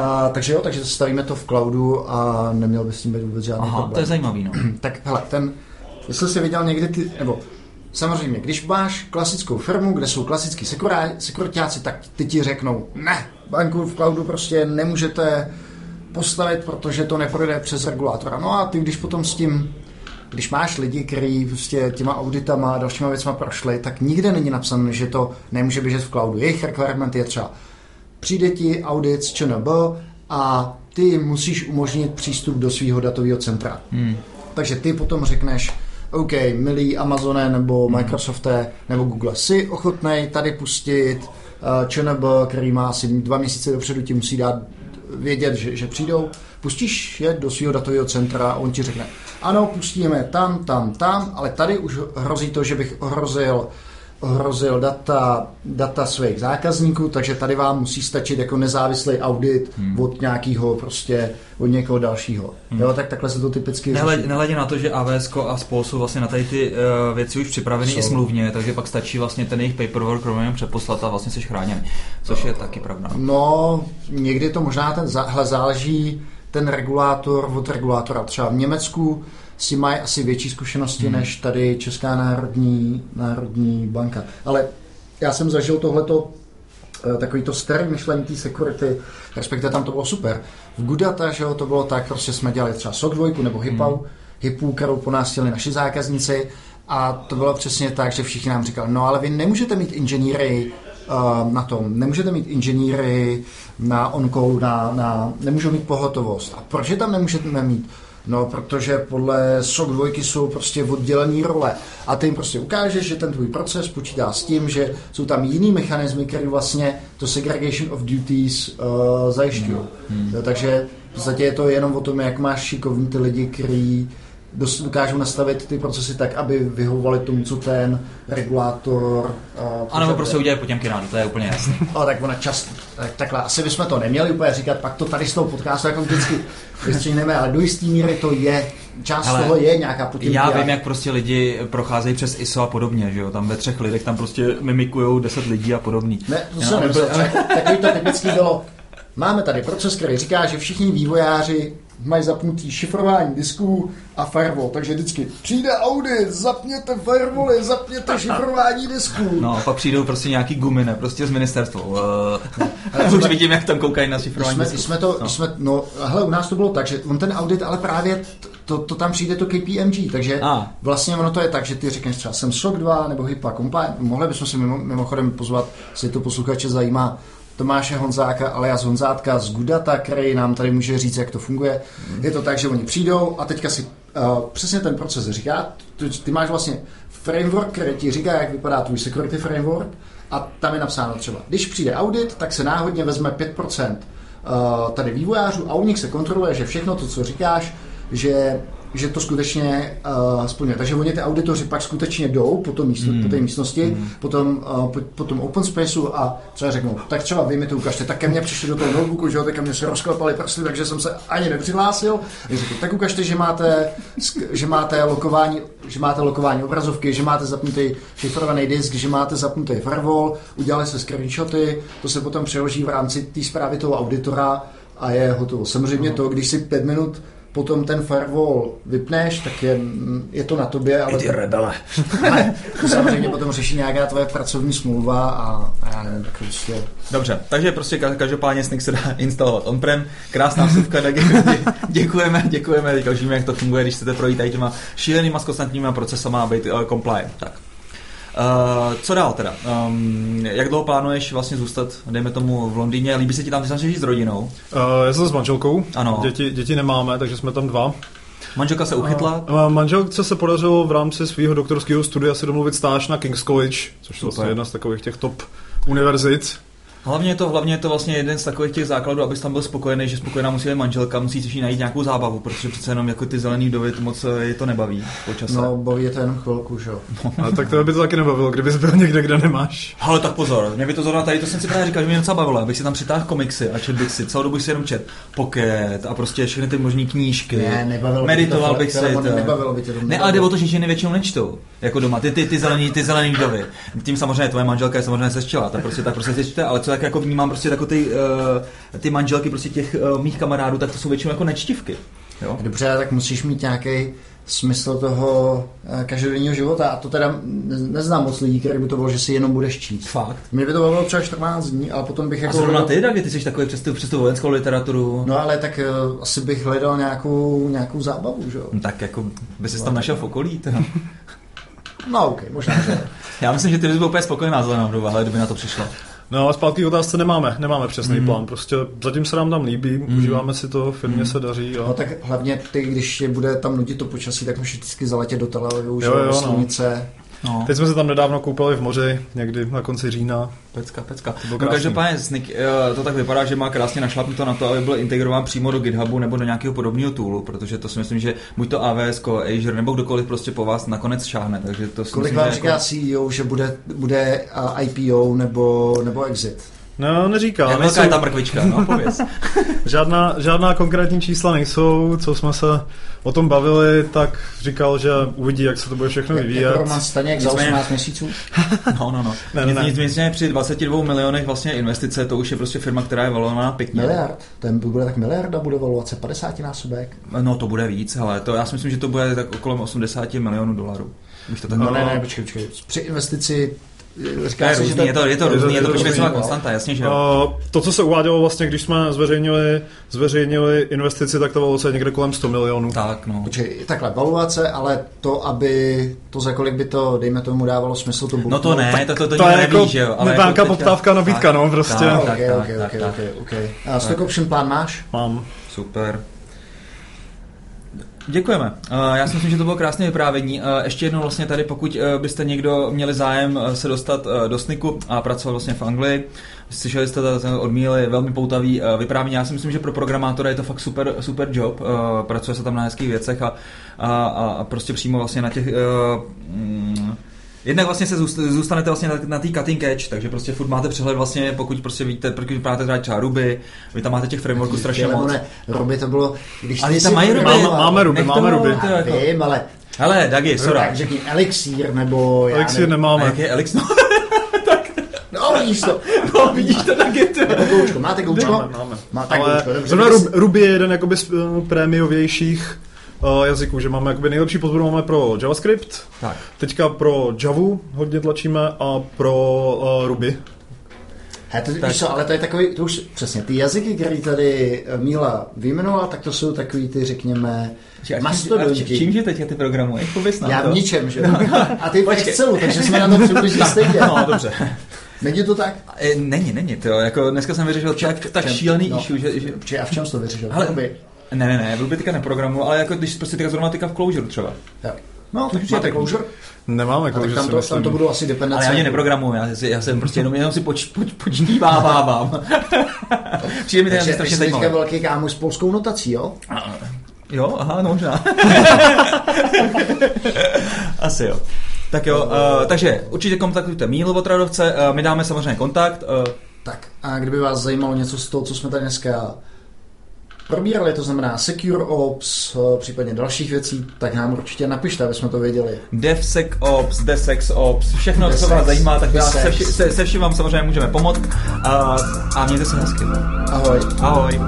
S1: A, takže jo, takže stavíme to v cloudu a neměl by s tím být vůbec žádný
S2: Aha,
S1: problém.
S2: to je zajímavý, no.
S1: tak hele, ten, jestli jsi viděl někdy ty, nebo Samozřejmě, když máš klasickou firmu, kde jsou klasický sekuritáci, tak ty ti řeknou, ne, banku v cloudu prostě nemůžete postavit, protože to neprojde přes regulátora. No a ty, když potom s tím, když máš lidi, kteří prostě těma auditama a dalšíma věcma prošli, tak nikde není napsané, že to nemůže běžet v cloudu. Jejich requirement je třeba, přijde ti audit z ČNB a ty musíš umožnit přístup do svého datového centra. Hmm. Takže ty potom řekneš, OK, milý Amazone nebo mhm. Microsofte nebo Google, si ochotnej tady pustit uh, ČNB, který má asi dva měsíce dopředu, ti musí dát vědět, že, že přijdou, pustíš je do svého datového centra a on ti řekne, ano, pustíme tam, tam, tam, ale tady už hrozí to, že bych ohrozil ohrozil data, data svých zákazníků, takže tady vám musí stačit jako nezávislý audit hmm. od nějakého prostě, od někoho dalšího. Hmm. Jo, tak takhle se to typicky
S2: Nehledě, nehledě na to, že AWS a spol jsou vlastně na tady ty uh, věci už připraveny i smluvně, takže pak stačí vlastně ten jejich paperwork rovně přeposlat a vlastně jsi chráněn, což je taky pravda.
S1: No, někdy to možná ten, záleží ten regulátor od regulátora. Třeba v Německu si mají asi větší zkušenosti hmm. než tady Česká národní, národní banka. Ale já jsem zažil tohleto eh, takový to starý myšlení té security, respektive tam to bylo super. V Gudata, že jo, to bylo tak, prostě jsme dělali třeba SOC 2 nebo HIPAU, hmm. HIPu, kterou po nás chtěli naši zákazníci a to bylo přesně tak, že všichni nám říkali, no ale vy nemůžete mít inženýry uh, na tom, nemůžete mít inženýry na on na, na, nemůžou mít pohotovost. A proč je tam nemůžete mít? No, protože podle SOC 2 jsou prostě oddělené role. A ty jim prostě ukážeš, že ten tvůj proces počítá s tím, že jsou tam jiný mechanismy, které vlastně to segregation of duties uh, zajišťují. Hmm. hmm. takže v podstatě je to jenom o tom, jak máš šikovní ty lidi, dokážou nastavit ty procesy tak, aby vyhovovali tomu, co ten regulátor...
S2: Uh, a nebo prostě udělají potěmky ráno, to je úplně jasné.
S1: no, tak ona čas, tak, takhle, asi bychom to neměli úplně říkat, pak to tady s tou podcastu jako vždycky vystřihneme, ale do jisté míry to je, část Hele, toho je nějaká potěmky.
S2: Já vím, jak prostě lidi procházejí přes ISO a podobně, že jo, tam ve třech lidech tam prostě mimikují deset lidí a podobný.
S1: Ne, to jsem nemyslel, takový to typický bylo, Máme tady proces, který říká, že všichni vývojáři mají zapnutý šifrování disků a firewall, takže vždycky přijde audit, zapněte firewally, zapněte šifrování disků.
S2: No, pak přijdou prostě nějaký gumine, prostě z ministerstva. Uh, už vidím, jak tam koukají na šifrování
S1: jsme, jsme to, no. Jsme, no, hele, u nás to bylo tak, že on ten audit, ale právě to, to tam přijde to KPMG, takže a. vlastně ono to je tak, že ty řekneš třeba jsem SOC 2 nebo HIPAA compliant, mohli bychom si mimo, mimochodem pozvat, jestli to posluchače zajímá, Tomáše Honzáka, alias Honzátka z Gudata, který nám tady může říct, jak to funguje. Je to tak, že oni přijdou a teďka si uh, přesně ten proces říká. Ty, ty máš vlastně framework, který ti říká, jak vypadá tvůj security framework a tam je napsáno třeba, když přijde audit, tak se náhodně vezme 5% uh, tady vývojářů a u nich se kontroluje, že všechno to, co říkáš, že že to skutečně uh, splňuje. Takže oni ty auditoři pak skutečně jdou po, tom místo, mm. po té místnosti, mm. po, tom, uh, po, po tom open spaceu a třeba řeknou, tak třeba vy mi to ukažte, tak ke mně přišli do toho notebooku, že jo, tak ke mně se rozklepali prsty, takže jsem se ani nepřihlásil. Řeknu, tak ukažte, že máte, že máte lokování, že máte lokování obrazovky, že máte zapnutý šifrovaný disk, že máte zapnutý firewall, udělali se screenshoty, to se potom přeloží v rámci té zprávy toho auditora a je hotovo. Samozřejmě to, když si pět minut potom ten firewall vypneš, tak je, je to na tobě, ale...
S2: Ty rebele.
S1: ale to samozřejmě potom řeší nějaká tvoje pracovní smlouva a, a já nevím, tak prostě...
S2: Dobře, takže prostě každopádně Snyk se dá instalovat on-prem. Krásná vsuvka, tak děkujeme, děkujeme, víme, jak to funguje, když chcete projít tady těma šílenýma skostantníma procesama a být uh, compliant. Tak. Uh, co dál teda? Um, jak dlouho plánuješ vlastně zůstat, dejme tomu, v Londýně? Líbí se ti tam, ty jsi s rodinou? Uh,
S3: já jsem s manželkou.
S2: Ano.
S3: Děti, děti nemáme, takže jsme tam dva.
S2: Manželka se uchytla?
S3: Uh, manželce se podařilo v rámci svého doktorského studia si domluvit stáž na King's College, což je vlastně jedna z takových těch top univerzit.
S2: Hlavně je to, hlavně je to vlastně jeden z takových těch základů, abys tam byl spokojený, že spokojená musí být manželka, musí si najít nějakou zábavu, protože přece jenom jako ty zelený dovy to moc je to nebaví po čase.
S1: No, baví je to jenom chvilku, že jo.
S3: No. tak to by to taky nebavilo, kdybys byl někde, kde nemáš.
S2: Ale tak pozor, mě by to zrovna tady, to jsem si právě říkal, že mě docela bavilo, abych si tam přitáhl komiksy a četl bych si, celou dobu si jenom čet pocket a prostě všechny ty možné knížky.
S1: Ne, nebavilo
S2: Meditoval
S1: bych
S2: se. To.
S1: Nebavilo by tě to.
S2: Ne, ale jde o to, že ženy většinou nečtou, jako doma, ty, ty, ty zelený, ty zelený dovy. Tím samozřejmě tvoje manželka je samozřejmě sečtěla, tak prostě tak prostě se čte, ale co tak jako vnímám prostě jako ty, uh, ty manželky prostě těch uh, mých kamarádů, tak to jsou většinou jako nečtivky. Jo?
S1: Dobře, tak musíš mít nějaký smysl toho uh, každodenního života a to teda neznám moc lidí, který by to bylo, že si jenom budeš číst.
S2: Fakt.
S1: Mě by to bylo třeba 14 dní, ale potom bych jako...
S2: A zrovna ty, tak ty jsi takový přes tu, přes tu vojenskou literaturu.
S1: No ale tak uh, asi bych hledal nějakou, nějakou zábavu, že jo?
S2: No, tak jako by si tam našel v okolí. Teda.
S1: No ok, možná, že.
S2: Já myslím, že ty bys byl úplně spokojená zelená doba, ale kdyby na to přišlo.
S3: No a zpátky k otázce nemáme, nemáme přesný mm. plán, prostě zatím se nám tam líbí, mm. užíváme si to, firmě mm. se daří. A...
S1: No tak hlavně ty, když je bude tam nudit to počasí, tak můžeš vždycky zaletět do Tel Avivu, jo, jo, slunice.
S3: No. Teď jsme se tam nedávno koupali v moři, někdy na konci října.
S2: Pecka, pecka. No každopádně Snik, to tak vypadá, že má krásně našlapnuto na to, aby byl integrován přímo do GitHubu nebo do nějakého podobného toolu, protože to si myslím, že buď to AWS, Azure nebo kdokoliv prostě po vás nakonec šáhne. Takže to si
S1: Kolik
S2: myslím,
S1: vám
S2: že
S1: říká jako... CEO, že bude, bude IPO nebo, nebo exit?
S3: No, neříká.
S2: Jak velká je ta mrkvička, no, pověz.
S3: žádná, žádná konkrétní čísla nejsou, co jsme se o tom bavili, tak říkal, že uvidí, jak se to bude všechno vyvíjet.
S1: Jako Roman Staněk za 18 měsíců?
S2: no, no, no. Ne, ne, Nicméně při 22 milionech vlastně investice, to už je prostě firma, která je valovaná pěkně.
S1: Miliard. Ten bude tak miliarda, bude valuace 50 násobek.
S2: No, to bude víc, ale to já si myslím, že to bude tak okolo 80 milionů dolarů.
S1: to tak no, ne, ne, počkej, počkej. Při investici
S2: Říká se, že to, je to, je to různý, je to průmyslová konstanta, jasně, že jo.
S3: To, co se uvádělo vlastně, když jsme zveřejnili, zveřejnili investici, tak to valuace někde kolem 100 milionů.
S2: Tak, no.
S1: Počkej, takhle, valuace, ale to, aby to za kolik by to, dejme tomu, dávalo smysl to
S2: No to ne, to, to, to,
S3: to
S2: je
S3: jako neví, že jo. Ale jako poptávka, nabídka, no, prostě. Tak,
S1: tak, tak, tak, tak, tak. A stock option plán máš?
S3: Mám.
S2: Super. Děkujeme. Já si myslím, že to bylo krásné vyprávění. Ještě jednou vlastně tady, pokud e, byste někdo měli zájem se dostat do SNIKu a pracovat vlastně v Anglii, slyšeli jste od Míly, velmi poutavý vyprávění. Já si myslím, že pro programátora je to fakt super, super job. Pracuje se tam na hezkých věcech a, a, a prostě přímo vlastně na těch mm, Jednak vlastně se zůstanete vlastně na, na té cutting edge, takže prostě furt máte přehled vlastně, pokud prostě víte, pokud máte třeba třeba Ruby, vy tam máte těch frameworků strašně moc.
S1: Ne, Ruby to bylo, když
S2: ale tam mají Ruby.
S3: Máme, máme Ruby, máme Ruby.
S1: Jako... Vím, ale
S2: Hele, Dagi, Sora.
S1: Tak řekni Elixir, nebo...
S3: Elixir nemáme.
S2: A jak je Elixir?
S1: No, vidíš to.
S2: No, vidíš to na Gitu.
S1: Nebo goučko. Máte goučko?
S3: Máme, máme. Máte Ale goučko. Ruby je jeden jakoby z uh, prémiovějších jazyků, že máme jakoby nejlepší podporu máme pro JavaScript,
S2: tak.
S3: teďka pro Javu hodně tlačíme a pro uh, Ruby.
S1: He, to, tak. co, ale to je takový, to už přesně, ty jazyky, které tady eh, Míla vyjmenovala, tak to jsou takový ty, řekněme,
S2: mastodonti. Čím, čím, že teď ty programuješ? Pověs
S1: Já v ničem, že? No. A ty v Excelu, takže jsme na to přibližně stejně.
S2: No, dobře.
S1: Není to tak?
S2: Není, není to. Jako dneska jsem vyřešil tak, tak šílený no, issue, že, že...
S1: A v čem jsi to vyřešil?
S2: Ale, ne, ne, ne, Ruby teďka neprogramuju, ale jako když prostě teďka zrovna teďka v Clojure třeba.
S1: Tak. No, tak máte Clojure?
S3: Nemáme Clojure,
S1: tam to, tam to budou asi dependence.
S2: Ale já ani neprogramuju, já, já jsem prostě jenom, jenom si poč, poč, počnívávám. Přijde mi to strašně
S1: zajímavé. Takže velký kámo s polskou notací, jo?
S2: Jo, aha, no možná. Asi jo. Tak jo, uh, takže určitě kontaktujte Mílu Otradovce, uh, my dáme samozřejmě kontakt. Uh,
S1: Tak a kdyby vás zajímalo něco z toho, co jsme tady dneska probírali, to znamená Secure Ops, eh, případně dalších věcí, tak nám určitě napište, aby jsme to věděli.
S2: DevSecOps, DevSecOps, všechno, co
S1: DevSec,
S2: vás zajímá, tak vás se,
S1: DevSec.
S2: vši, se, se vším vám samozřejmě můžeme pomoct. Uh, a mějte se hezky.
S1: Ahoj.
S2: Ahoj.